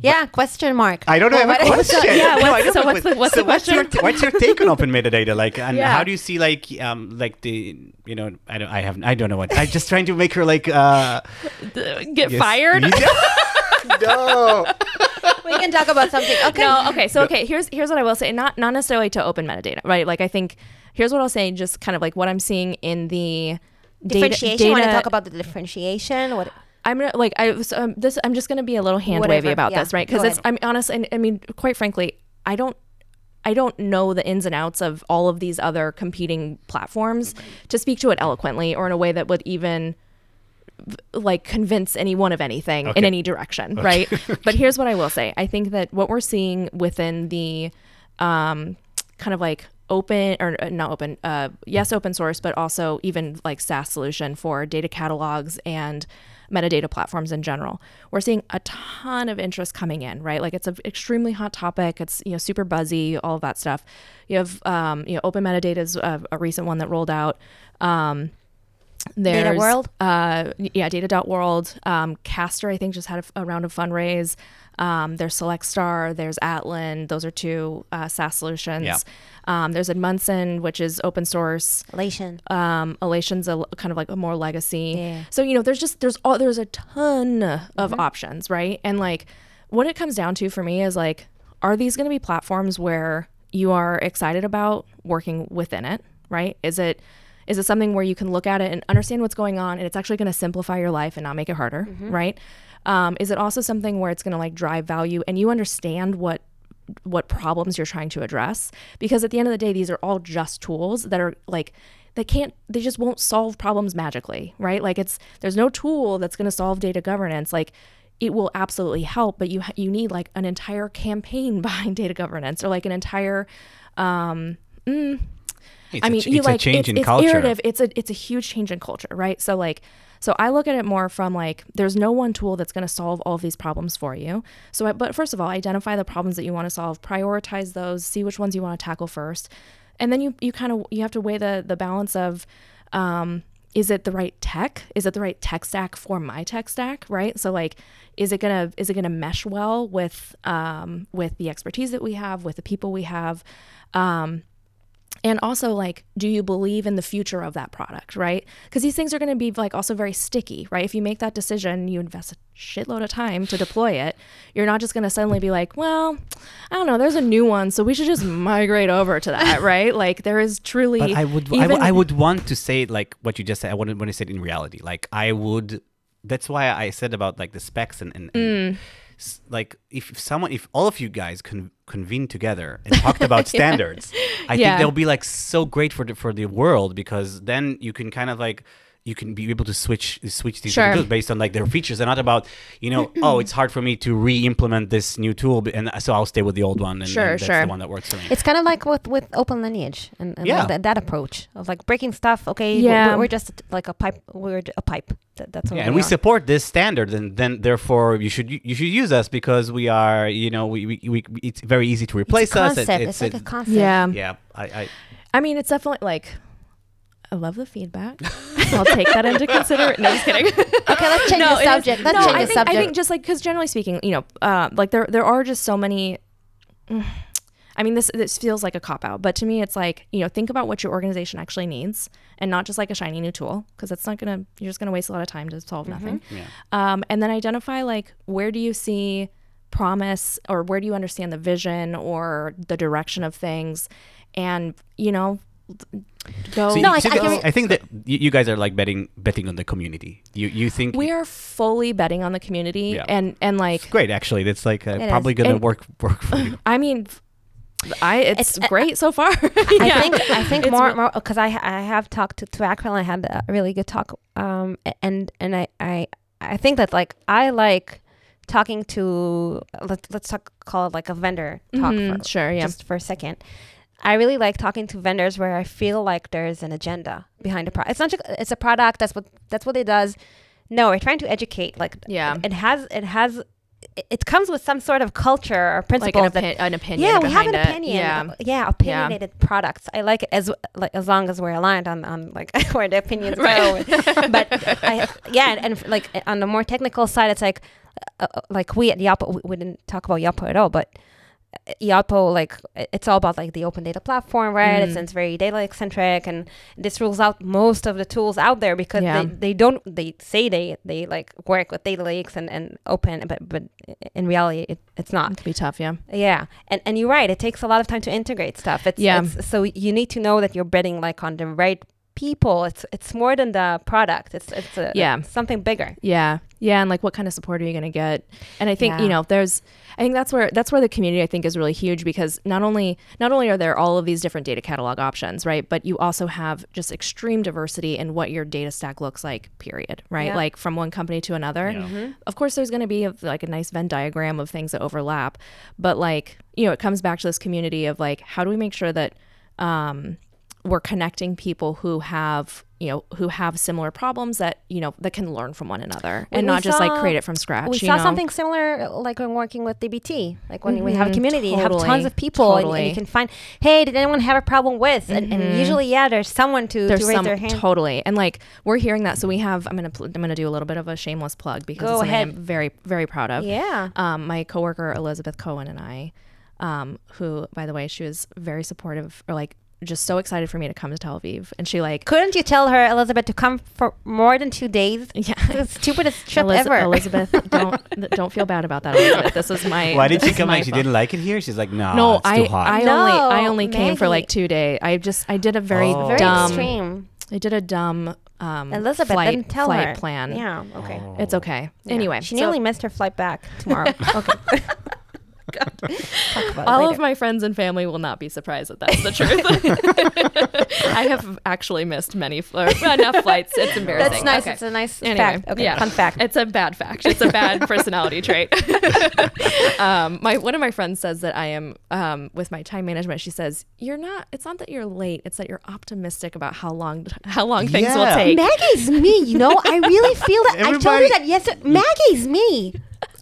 Yeah. Question mark. I don't know. Well, have a what- question. yeah, No, what's- I don't so have a what's the- what's so the what's your what's your take on open metadata? Like, and Yeah. how do you see like um like the you know I don't I have I don't know what I'm just trying to make her like uh Get yes. fired. no. we can talk about something. Okay. No, okay. So okay, here's here's what I will say. Not not necessarily to open metadata, right? Like I think here's what I'll say. Just kind of like what I'm seeing in the data- Differentiation. Want to talk about the differentiation? What? I'm gonna like I was um, this. I'm just gonna be a little hand Whatever, wavy about yeah, this, right? Because it's. I'm honest, and I mean, quite frankly, I don't. I don't know the ins and outs of all of these other competing platforms to speak to it eloquently or in a way that would even like convince anyone of anything in any direction, right? but here's what I will say. I think that what we're seeing within the um, kind of like open or uh, not open, uh, yes, open source, but also even like SaaS solution for data catalogs and metadata platforms in general. We're seeing a ton of interest coming in, right? Like it's an extremely hot topic. It's you know super buzzy, all of that stuff. You have um, you know open metadata is a, a recent one that rolled out. Um, there's, World? Uh, yeah, data.world. Um, Castor, I think, just had a, a round of fundraise. Um, there's SelectStar, there's Atlan. Those are two uh, SaaS solutions. Yeah. Um, there's Amundsen, which is open source. Alation. Um, Alation's a l- kind of like a more legacy. Yeah. So you know, there's just there's all there's a ton of options, right? And like, what it comes down to for me is like, are these going to be platforms where you are excited about working within it, right? Is it is it something where you can look at it and understand what's going on, and it's actually going to simplify your life and not make it harder, right? Um, is it also something where it's going to like drive value and you understand what what problems you're trying to address because at the end of the day these are all just tools that are like they can't they just won't solve problems magically right like it's there's no tool that's going to solve data governance like it will absolutely help but you ha- you need like an entire campaign behind data governance or like an entire um mm, I a mean, ch- you it's like a change it's, in it's culture. iterative. It's a it's a huge change in culture, right? So like, so I look at it more from like, there's no one tool that's going to solve all of these problems for you. So, I, but first of all, identify the problems that you want to solve, prioritize those, see which ones you want to tackle first, and then you you kind of you have to weigh the the balance of. Um, is it the right tech? Is it the right tech stack for my tech stack? Right. So like, is it gonna is it gonna mesh well with um, with the expertise that we have, with the people we have? Um, and also like do you believe in the future of that product right because these things are going to be like also very sticky right if you make that decision you invest a shitload of time to deploy it you're not just going to suddenly be like well i don't know there's a new one so we should just migrate over to that right like there is truly But I would, I even- would, would want to say like what you just said. I wouldn't want to say it in reality. Like I would. That's why I said about like the specs and, and, and s- like if someone, if all of you guys can convened together and talked about standards, I Yeah. think they'll be like so great for the for the world because then you can kind of like. You can be able to switch switch these Sure. tools based on like their features and not about you know oh it's hard for me to re-implement this new tool and so I'll stay with the old one and, Sure, and that's sure. the one that works for me. It's kind of like with with open lineage and, and Yeah. that, that approach of like breaking stuff. Okay, Yeah. we're, we're just like a pipe. We're a pipe. That, that's what Yeah, we and we are. support this standard, and then therefore you should you should use us because we are you know we we, we it's very easy to It's replace a us. concept. It's, like a concept. yeah yeah. I, I I mean, it's definitely like I love the feedback. I'll take that into consideration. No, just kidding. Okay, let's change No, the it is- subject. Let's no, change I the think, subject. I think just like because generally speaking, you know, uh, like there there are just so many. I mean, this this feels like a cop out, but to me, it's like you know, think about what your organization actually needs, and not just like a shiny new tool, because it's not gonna. You're just gonna waste a lot of time to solve nothing. Yeah. Um, and then identify like where do you see promise, or where do you understand the vision or the direction of things, and you know, go. So No, you- I- so I you- can- I think that you, you guys are like betting betting on the community. You you think we are fully betting on the community, Yeah. and and like great actually. That's like uh, It probably is. gonna And- work work for you. I mean, I it's, It's- great so far. I think I think It's more more because I I have talked to to Acryl. I had a really good talk. Um, and and I I I think that like I like talking to let's let's talk call it like a vendor talk Mhm, for, sure, yeah. just for a second. I really like talking to vendors where I feel like there's an agenda behind the product. It's not just it's a product. That's what that's what it does. No, we're trying to educate. Like Yeah. it has it has it, it comes with some sort of culture or like principles an, opi- an opinion. yeah, we have an behind it. opinion. Yeah. Uh, Yeah, opinionated products. I like it as like as long as we're aligned on on like where the opinions Right. go. But I yeah, and, and like on the more technical side, it's like uh, uh, like we at Yotpo we, we didn't talk about Yotpo at all, but. Yotpo, like it's all about like the open data platform, right? It's, Mm. it's very data centric, and this rules out most of the tools out there because Yeah. they, they don't they say they they like work with data lakes and, and open, but but in reality it, it's not. It can be tough. Yeah. Yeah, and and you're right. It takes a lot of time to integrate stuff. It's, Yeah. It's, so you need to know that you're betting like on the right people. It's it's more than the product. It's it's a, Yeah. it's something bigger. Yeah. Yeah. And like, what kind of support are you going to get? And I think, Yeah. you know, there's, I think that's where, that's where the community I think is really huge because not only, not only are there all of these different data catalog options, right? But you also have just extreme diversity in what your data stack looks like, period. Right. Yeah. Like from one company to another. Yeah. Of course, there's going to be a, like a nice Venn diagram of things that overlap, but like, you know, it comes back to this community of like, how do we make sure that, um, we're connecting people who have you know who have similar problems that you know that can learn from one another We- and not just like create it from scratch we you saw know? something similar like when working with DBT. Like when we have a Mhm, community, you have tons of people, and, and you can find, hey, did anyone have a problem with? And, and Mhm. usually, yeah, there's someone to, there's to raise some their hand. totally and like we're hearing that so we have i'm gonna pl- i'm gonna do a little bit of a shameless plug because Go it's something ahead. i'm very very proud of yeah. um, my coworker Elizabeth Cohen and I, um, who by the way she was very supportive or like just so excited for me to come to Tel Aviv, and she like Couldn't you tell her, Elizabeth, to come for more than two days? yeah. The stupidest trip Eliz- ever. Elizabeth, don't don't feel bad about that, Elizabeth. This is my. Why did she come my back? She didn't like it here. She's like, no, No, it's I too hot. I No, only I only came for like two days. I just I did a very Oh. Very dumb. extreme. I did a dumb um, Elizabeth, flight, didn't tell flight her. plan. Yeah. Okay. Oh. It's okay. Yeah. Anyway, she so nearly missed her flight back tomorrow. okay. Talk about it all later. of my friends and family will not be surprised that that's the truth. I have actually missed many fl- enough flights. It's embarrassing. That's nice. Okay. It's a nice Anyway, fact. Okay, yeah. fun fact. It's a bad fact. It's a bad personality trait. um, my one of my friends says that I am um, with my time management. She says you're not. It's not that you're late. It's that you're optimistic about how long how long things will take. Maggie's me, you know. I really feel that. I told you that yes. Maggie's me.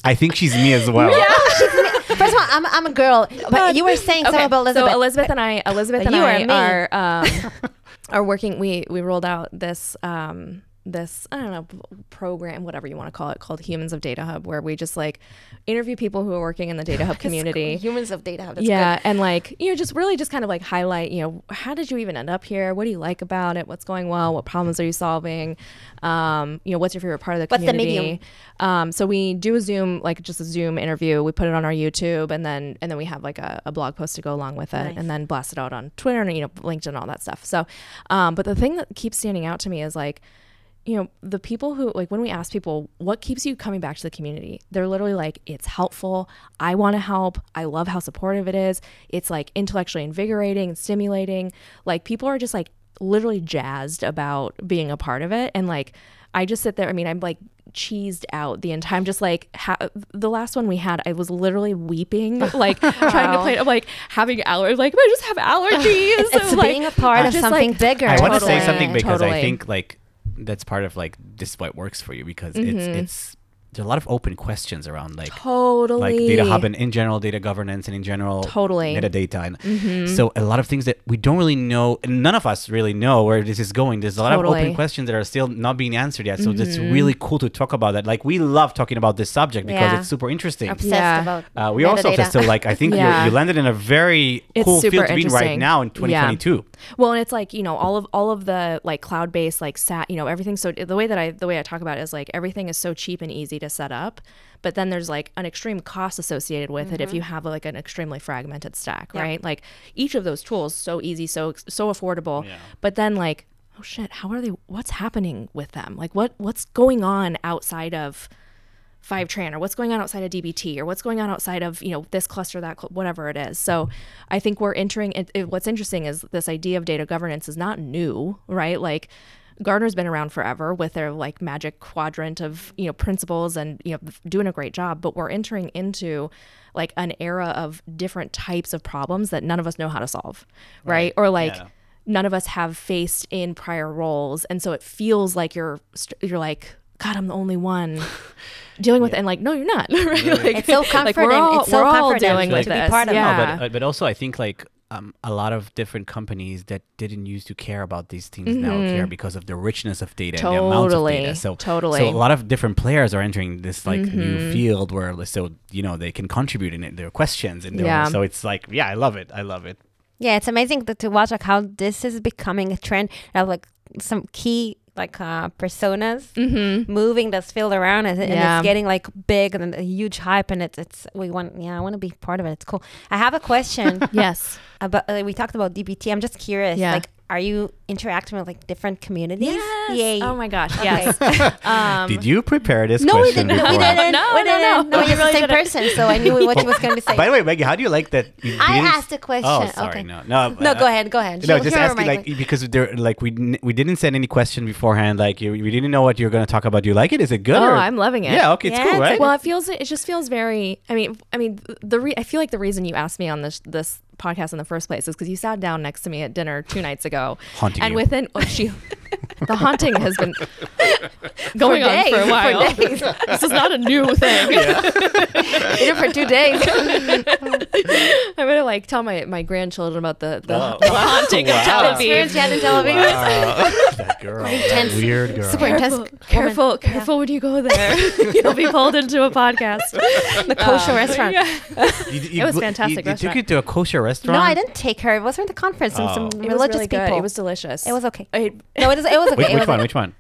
I think she's me as well. Yeah. First of all, I'm, I'm a girl, but you were saying something about Elizabeth. So Elizabeth and I, Elizabeth and you I are are um, are working. We we rolled out this um, this I don't know program, whatever you want to call it, called Humans of Data Hub, where we just like interview people who are working in the Data Hub community. Humans of data. Hub. That's yeah, good. and like you know, just really just kind of like highlight, you know, how did you even end up here? What do you like about it? What's going well? What problems are you solving? Um, you know, what's your favorite part of the What's the community? medium? Um, so we do a Zoom, like just a Zoom interview. We put it on our YouTube, and then and then we have like a, a blog post to go along with it, Nice. and then blast it out on Twitter and you know LinkedIn and all that stuff. So, um, but the thing that keeps standing out to me is like you know, the people who like when we ask people what keeps you coming back to the community, they're literally like, it's helpful. I want to help. I love how supportive it is. It's like intellectually invigorating and stimulating. Like people are just like literally jazzed about being a part of it. And like, I just sit there. I mean, I'm like cheesed out the entire time. Just like ha- the last one we had, I was literally weeping, like trying to play. I'm like having allergies. Like I just have allergies. It's I'm, like, being a part of something like, bigger. I want to say Totally, something because I think like that's part of like this is what works for you because it's Mhm. It's there's a lot of open questions around like totally like data hub and in general data governance and in general Totally. metadata and Mhm. so a lot of things that we don't really know and none of us really know where this is going there's a lot of open questions that are still not being answered yet so it's Mhm. really cool to talk about that like we love talking about this subject because Yeah. it's super interesting Obsessed Yeah. about uh, we also metadata. obsessed so like i think Yeah. you landed in a very It's cool field to be in right now in Yeah. 2022 Well, and it's like you know all of all of the like cloud based like sat you know everything. So the way that I the way I talk about it is like everything is so cheap and easy to set up, but then there's like an extreme cost associated with it if mm-hmm. you have like an extremely fragmented stack, Yeah. right? Like each of those tools so easy, so so affordable, Yeah. but then like oh shit, how are they? What's happening with them? Like what what's going on outside of Fivetran or what's going on outside of DBT or what's going on outside of you know this cluster that cl- whatever it is. So I think we're entering. It, it, what's interesting is this idea of data governance is not new, right? Like Gartner's been around forever with their like magic quadrant of you know principles and you know doing a great job. But we're entering into like an era of different types of problems that none of us know how to solve, right? Or like Yeah. none of us have faced in prior roles and so it feels like you're you're like god i'm the only one dealing with it and like no you're not right like, It's so like we're comforting. all, It's so we're all comforting dealing to with be this part of it. yeah No, but uh, but also I think like um, a lot of different companies that didn't used to care about these things now care because of the richness of data and the amounts of Mm-hmm. Data. So totally. so a lot of different players are entering this like Mm-hmm. new field where so you know they can contribute in it, their questions and their Yeah. so it's like yeah I love it I love it. Yeah, it's amazing to, to watch like how this is becoming a trend. Of like some key like uh, personas mm-hmm. moving this field around, and, and Yeah. it's getting like big and a huge hype. And it's it's we want yeah I want to be part of it. It's cool. I have a question yes about uh, we talked about DBT. I'm just curious. Yeah. Like, are you interacting with like different communities? yes Yay. oh my gosh Okay. yes um Did you prepare this No, we question didn't. We didn't. No, we no, no. didn't. No, You you're the same person, so I knew what you was going to say. By the way, Maggie, how do you like that? you I didn't- asked a question. Oh, sorry, okay. no, no, No, uh, go ahead. Go ahead. No, Here- just asking my- like because there like we didn't- we didn't send any question beforehand. Like you, we didn't know what you're gonna talk about. Do you like it? Is it good? oh or- i'm loving it Yeah, okay, it's Yeah, cool, right? well it feels it just feels very i mean i mean the re- i feel like the reason you asked me on this this podcast in the first place is because you sat down next to me at dinner two nights ago Haunting and you. within oh, she the haunting has been going on for a days, for while days. this is not a new thing Did it for two days. i'm gonna like tell my my grandchildren about the the, Oh. the haunting of Wow. tel The experience aviv you had in Tel Aviv. Wow. that girl, that intense. weird girl. Super intense. Careful, careful, careful when you go there. You'll be pulled into a podcast. The kosher Um, restaurant. yeah. You- you- It was fantastic You, you took it to a kosher restaurant. No, I didn't take her. It was from the conference. Some, some Oh. It was religious really good. people. It was delicious. It was okay. I- No, it was. It was okay. Which, it which was one? Which one?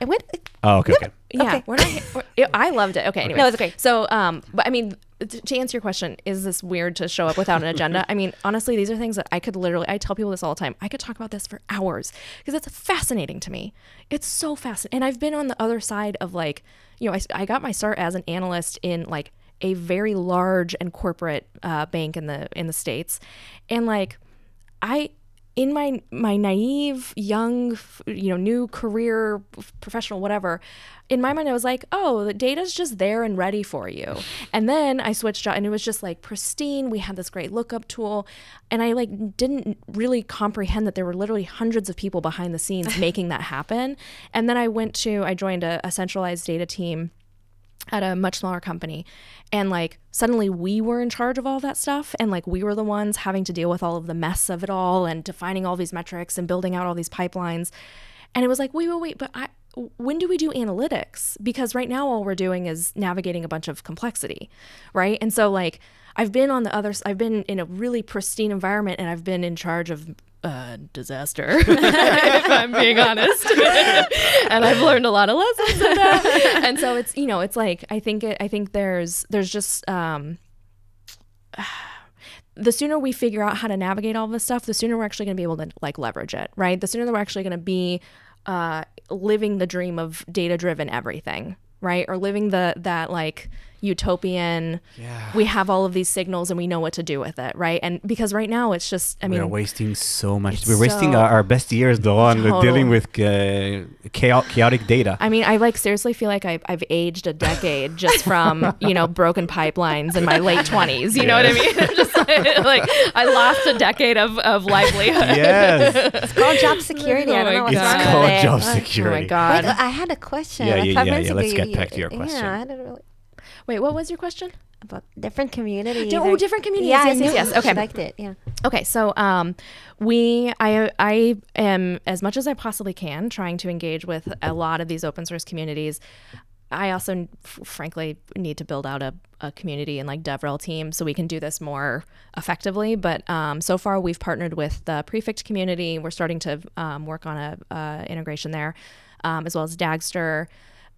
It went. Oh, okay, okay. yeah, Okay. we're not. We're, I loved it. Okay, anyway. No, it's okay. So, um, but I mean, t- to answer your question, is this weird to show up without an agenda? I mean, honestly, these are things that I could literally. I tell people this all the time. I could talk about this for hours because it's fascinating to me. It's so fascinating, and I've been on the other side of like, you know, I, I got my start as an analyst in like a very large and corporate uh, bank in the in the states, and like, I in my my naive young you know new career professional whatever in my mind i was like oh the data's just there and ready for you. And then i switched out and it was just like pristine. We had this great lookup tool. And i like didn't really comprehend that there were literally hundreds of people behind the scenes making that happen. And then i went to i joined a, a centralized data team at a much smaller company and like suddenly we were in charge of all that stuff and like we were the ones having to deal with all of the mess of it all and defining all these metrics and building out all these pipelines. And it was like wait wait wait but i when do we do analytics? Because right now all we're doing is navigating a bunch of complexity right? And so like i've been on the other i've been in a really pristine environment and i've been in charge of uh, disaster, if I'm being honest. and I've learned a lot of lessons in that. And so it's you know it's like I think it, I think there's there's just um, the sooner we figure out how to navigate all this stuff, the sooner we're actually going to be able to like leverage it, right? The sooner that we're actually going to be uh, living the dream of data driven everything, right? Or living the that like utopian. Yeah. We have all of these signals and we know what to do with it, right? And because right now it's just, I mean we are wasting so much. We're wasting so- our, our best years though on Total. dealing with uh, chao- chaotic data. I mean, I like seriously feel like I've, I've aged a decade just from, you know, broken pipelines in my late 20s. You know what I mean? just like I lost a decade of, of livelihood. yes. It's called job security. I Oh don't my know what's God. It's called it. job Oh security. Wait, my god. Wait, I had a question. Yeah, like yeah, yeah, yeah. Let's get back to your question. Yeah, I had a really Wait, what was your question? about different communities. Oh, different communities. Yeah, I Yes, yes, knew yes. you Okay. liked it. Yeah. Okay, so um, we I I am as much as I possibly can trying to engage with a lot of these open source communities. I also, frankly, need to build out a, a community and like DevRel team so we can do this more effectively. But um, so far, we've partnered with the Prefect community. We're starting to um, work on a, uh integration there, um, as well as Dagster.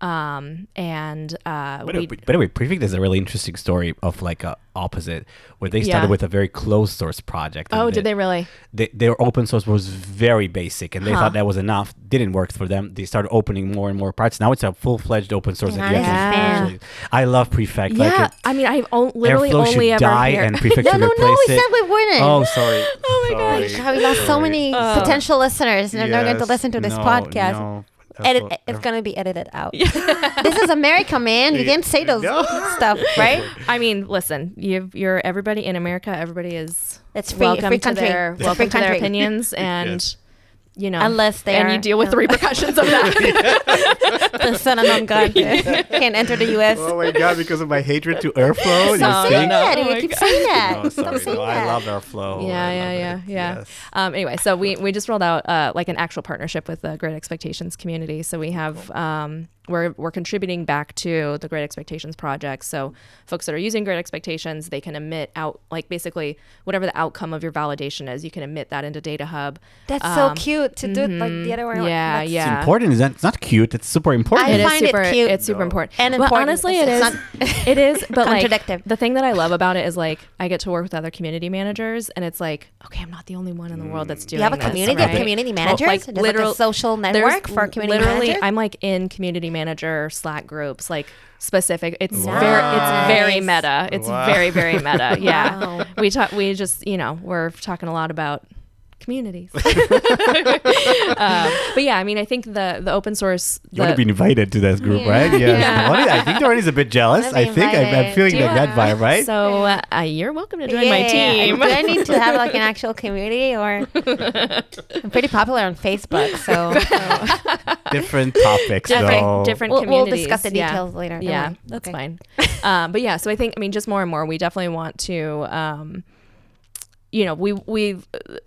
Um, and uh, By, we, the- by the way, Prefect is a really interesting story of like a opposite, where they started Yeah. with a very closed source project. and oh, did they really? they, their open source was very basic and they Huh. thought that was enough didn't work for them they started opening more and more parts now it's a full-fledged open source that you Yeah. actually- i love prefect like yeah, it, I mean, I've o- literally airflow only should ever die hear- and prefect No, should no, replace no. We it said we wouldn't. oh sorry Oh my Sorry. gosh. God, we lost so many Uh, potential listeners, and they're going to listen to this No, podcast. no. Edit, Airflow- it's going to be edited out. this is America, man. You can't say those No. stuff, right? I mean, listen, you you're everybody in America. Everybody is It's free, welcome free to country. their welcome free to their country. opinions, and Yes. You know, Unless they and are, you deal with the uh, repercussions of that. the son of non gun can't enter the U.S. oh my god because of my hatred to airflow you Stop Oh, saying that. Oh you keep God. saying that. no, sorry. No. I love airflow yeah, I yeah, yeah, it. yeah. Yes. Um, anyway, so we we just rolled out uh, like an actual partnership with the Great Expectations community. So we have um, we're we're contributing back to the Great Expectations project. So folks that are using Great Expectations, they can emit out like basically whatever the outcome of your validation is, you can emit that into Data Hub. That's so Um, cute to do it like the mm-hmm. other way around. Yeah, That's- yeah. it's important is that it's not cute it's super important I It is find it super. cute. It's super No. important. And But important. honestly, It's- it is. it's it is. But like the thing that I love about it is like I get to work with other community managers, and it's like okay, I'm not the only one in the world that's doing. You have a this, community right? of community Well, managers? like There's like a literal- social there's network for community managers? literally, managers? I'm like in community manager Slack groups, like specific. It's very, it's very Nice. meta. It's Wow. very, very meta. Yeah, Wow. we talk. We just, you know, we're talking a lot about communities. um, but yeah, I mean, I think the the open source. you want to be invited to this group, Yeah. right? Yes. Yeah. Lonnie- I think Dorani's a bit jealous. I think I'm, I'm feeling Do like that vibe, right? So uh, you're welcome to join my Yeah, team. Do I need to have like an actual community or I'm pretty popular on Facebook, so different topics, though. different different we'll, we'll discuss the Yeah. details later. Yeah, worry. that's Okay. fine. um, but yeah, so I think I mean just more and more, we definitely want to. Um, you know, we we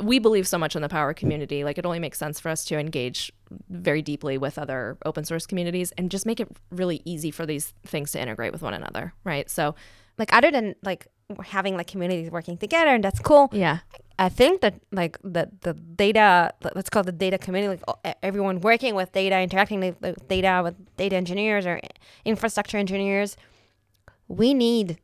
we believe so much in the power community. Like, it only makes sense for us to engage very deeply with other open source communities and just make it really easy for these things to integrate with one another, right? So, Like other than like having like communities working together and that's cool. yeah, I think that like the the data let's call it the data community like everyone working with data interacting with with data with data engineers or infrastructure engineers we need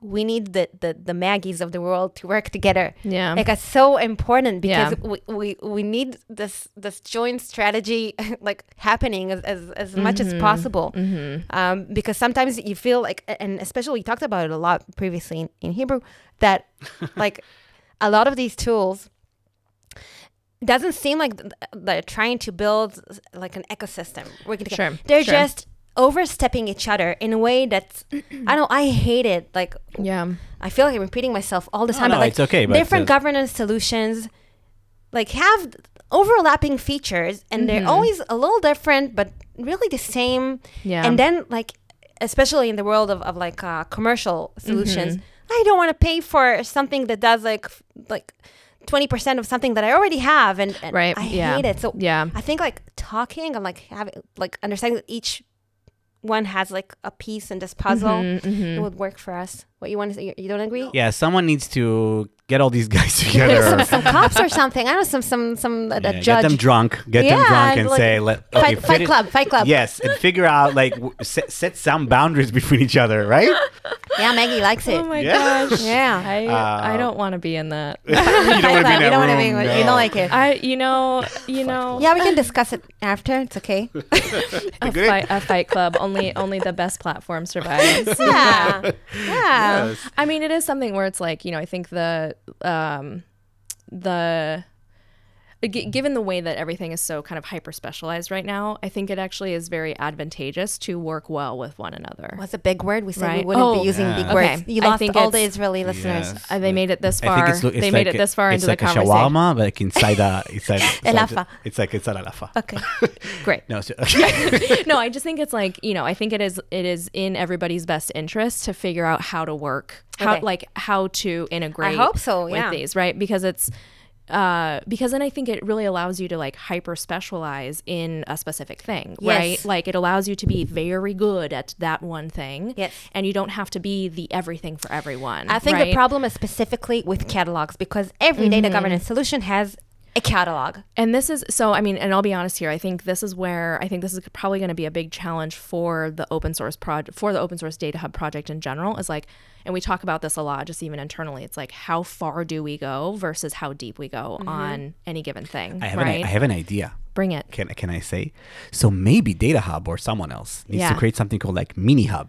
we need the the, the maggies of the world to work together yeah, like it's so important because Yeah. we, we we need this this joint strategy like happening as as, as much as possible hmm um, because sometimes you feel like and especially we talked about it a lot previously in, in hebrew that like a lot of these tools doesn't seem like they're trying to build like an ecosystem working together. Sure, they're sure. just overstepping each other in a way that's i don't i hate it like yeah, i feel like i'm repeating myself all the time no, but like it's okay, but different uh, governance solutions like have overlapping features and they're Mhm. always a little different but really the same yeah, and then like especially in the world of, of like uh, commercial solutions Mhm. i don't want to pay for something that does like like 20% of something that i already have and, and Right, i yeah. hate it so yeah, i think like talking and like having like understanding that each one has like a piece in this puzzle Mhm, mhm. it would work for us what you want to say you, you don't agree? Yeah, someone needs to get all these guys together. some cops or something. I don't know some some some uh, Yeah, a get them drunk. Get them drunk and like, say, "Let okay, fight, fight it- club fight club. Yes, and figure out like w- set, set some boundaries between each other, right? yeah maggie likes it. Oh my Yeah. gosh! yeah. I I Uh, don't want to be in that. you don't want to be in that you don't want to be room, you don't like it. I you know you know. Yeah we can discuss it after. It's okay. A fight a fight club. Only only the best platform survives. yeah. Yeah I mean, it is something where it's like you know I think the um the g- given the way that everything is so kind of hyper specialized right now, I think it actually is very advantageous to work well with one another. What's a big word? We said we wouldn't Oh, be using Yeah. big Okay. words. You I lost think all the it's- Israeli listeners. Yes. Uh, they made it this far. it's, it's they like made it this far into like the a conversation. shawarma, but like inside a inside. inside Elafa. It's like inside a lafa. Okay. Great. No, so, no, I just think it's like you know, I think it is it is in everybody's best interest to figure out how to work, how Okay. like how to integrate. I hope so, With these, right? Because it's uh because then I think it really allows you to like hyper specialize in a specific thing, Yes. right? Like it allows you to be very good at that one thing. Yes. And you don't have to be the everything for everyone. I think right? the problem is specifically with catalogs because every data governance solution has a catalog. And this is so, I mean, and I'll be honest here, I think this is where I think this is probably going to be a big challenge for the open source project, for the open source data hub project in general is like, and we talk about this a lot, just even internally. It's like, how far do we go versus how deep we go mm-hmm. on any given thing? I have right? an I have an idea. Bring it. Can can I say? So maybe Data Hub or someone else needs Yeah. to create something called like Mini Hub,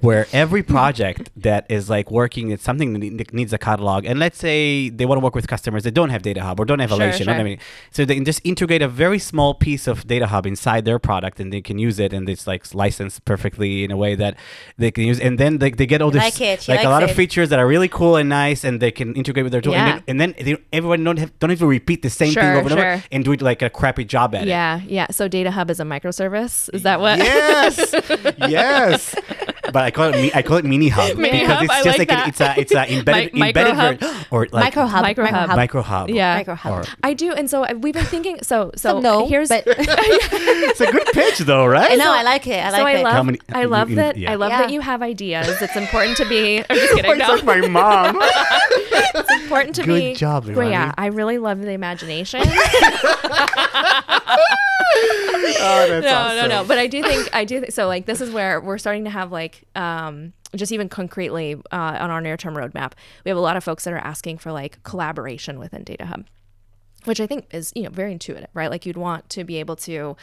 where every project that is like working, it's something that needs a catalog. And let's say they want to work with customers that don't have Data Hub or don't have Sure, Alation. you know I mean? So they can just integrate a very small piece of Data Hub inside their product, and they can use it, and it's like licensed perfectly in a way that they can use. And then they, they get all this like it, like a lot of features that are really cool and nice, and they can integrate with their tool. Yeah. And then, and then they, everyone don't have don't even repeat the same thing Sure, over and over and do it like a crappy job at it. Yeah. Yeah. So Data Hub is a microservice. Is that what? Yes, yes. But I call it me, I call it mini hub Mini because hub, it's I just like like, an, it's a it's a embedded Mi- micro embedded hub. ver- or like Micro hub. Micro hub. micro hub. Yeah. Micro hub. Or, I do. And so we've been thinking, so, so, So no, here's, but it's a good pitch though, right? I know I like it. I like so I it. love, How many- I love you- that. yeah. I love Yeah. that you have ideas. It's important to be. I'm just kidding. it's No. like my mom. it's important to Good be. job, Well, yeah, I really love the imagination. Oh, that's no, awesome. no, no. But I do think I do. Th- so like this is where we're starting to have like um just even concretely uh, on our near term roadmap, we have a lot of folks that are asking for like collaboration within Data Hub, which I think is you know very intuitive, right? Like you'd want to be able to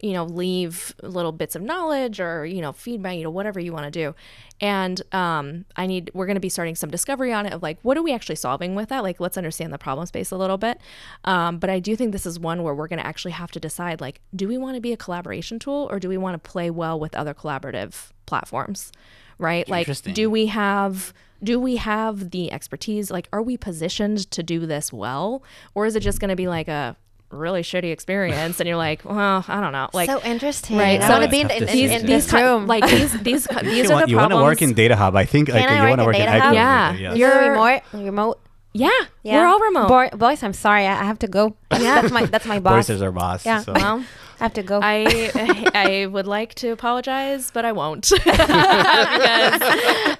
you know leave little bits of knowledge or you know feedback you know whatever you want to do. And um i need we're going to be starting some discovery on it of like what are we actually solving with that? Like let's understand the problem space a little bit. Um but i do think this is one where we're going to actually have to decide like do we want to be a collaboration tool or do we want to play well with other collaborative platforms right? Like do we have do we have the expertise? Like are we positioned to do this well? Or is it just going to be like a really shitty experience and you're like well i don't know like so interesting. Right, I so want to be in, it's in, tough in, decision. in these this ki- room. like these these these You are want, the you want to work in Data Hub? I think like I you want to in work in Data Agile Hub? Yeah. Yes. You're- You're remote. Remote. yeah, Yeah. we're all remote Boy, boys, I'm sorry. I I have to go. That's, Yeah. that's my that's my boss. Boris is our boss. Yeah. So. well I have to go. I I would like to apologize, but I won't because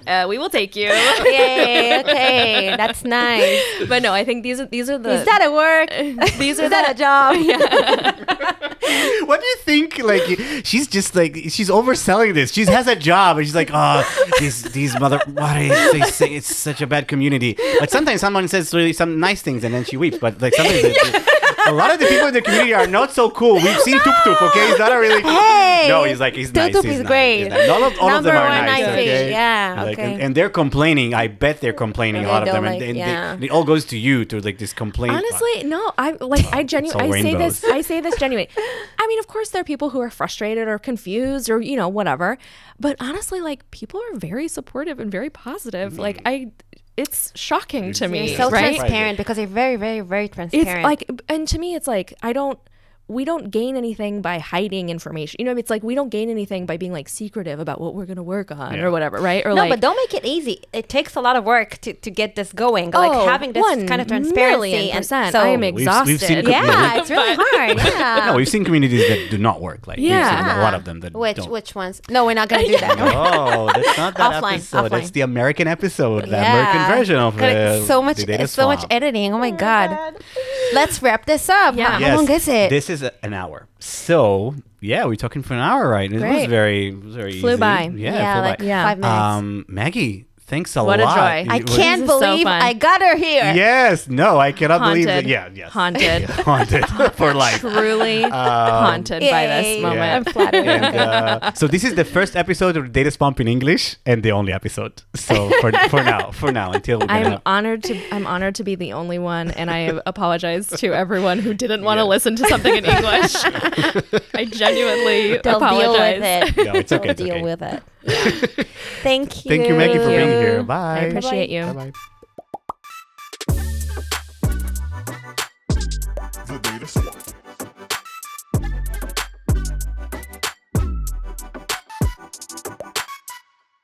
uh, we will take you. Yay! Okay, that's nice. But no, I think these are these are the Is that a work? these are Is that a the job? what do you think? Like she's just like she's overselling this. She has a job and she's like, oh, these these mother. What is they say? It's such a bad community. But sometimes someone says really some nice things and then she weeps. But like sometimes a lot of the people in the community are not so cool. We've seen Tup Tup. Okay, he's not a really. Hey! No, he's like he's Tup nice. Tup is nice, great. nice. All of, all of them Number are one nice. nice okay? fish. Yeah, Like, okay. and, and they're complaining. I bet they're complaining. A lot of them, like- and, and yeah. they, it all goes to you to like this complaint. Honestly, no. I like. I genuinely. I say this. I say this genuinely. I mean, of course, there are people who are frustrated or confused or you know whatever. But honestly, like people are very supportive and very positive. Like I, it's shocking to me. You're so right? transparent because you're very, very, very transparent. It's transparent. like, and to me, it's like I don't. We don't gain anything by hiding information. You know, it's like we don't gain anything by being like secretive about what we're gonna work on Yeah. or whatever, right? Or no, like, but don't make it easy. It takes a lot of work to, to get this going. oh, like having this one kind of transparency And and percent. so I am We've- we've exhausted. seen yeah, it's really hard. Yeah. No, we've seen communities that do not work. Like we've Yeah. seen a lot of them that which don't. which ones? No, we're not gonna do that. Oh, that's not that Offline, episode. That's offline. the American episode, the Yeah. American version of it. uh, so much, the data it's so much editing. Oh my god. Let's wrap this up. Yeah. How, Yes, how long is it? This is a- an hour. So yeah, we're talking for an hour, right? It was Great. very, it was very Flew easy. by. Yeah, yeah, flew like by. Yeah. five minutes. Um, Maggie, Thanks a lot. What a joy. I can't This is so believe. I got her here. Yes. No, I cannot believe it. Haunted. Yeah. Yes. Haunted. Haunted for life. Truly Um, haunted by this moment. Yeah. I'm flattered. And, uh, so this is the first episode of Data Swamp in English and the only episode. So for, for now, for now, until we're gonna I'm honored to I'm honored to be the only one, and I apologize to everyone who didn't want to Yeah. listen to something in English. I genuinely They'll apologize. deal with it. No, it's okay, They'll it's deal okay. with it. Thank you. Thank you, Maggie, for being here. Bye. I appreciate Bye-bye. you. Bye bye. The data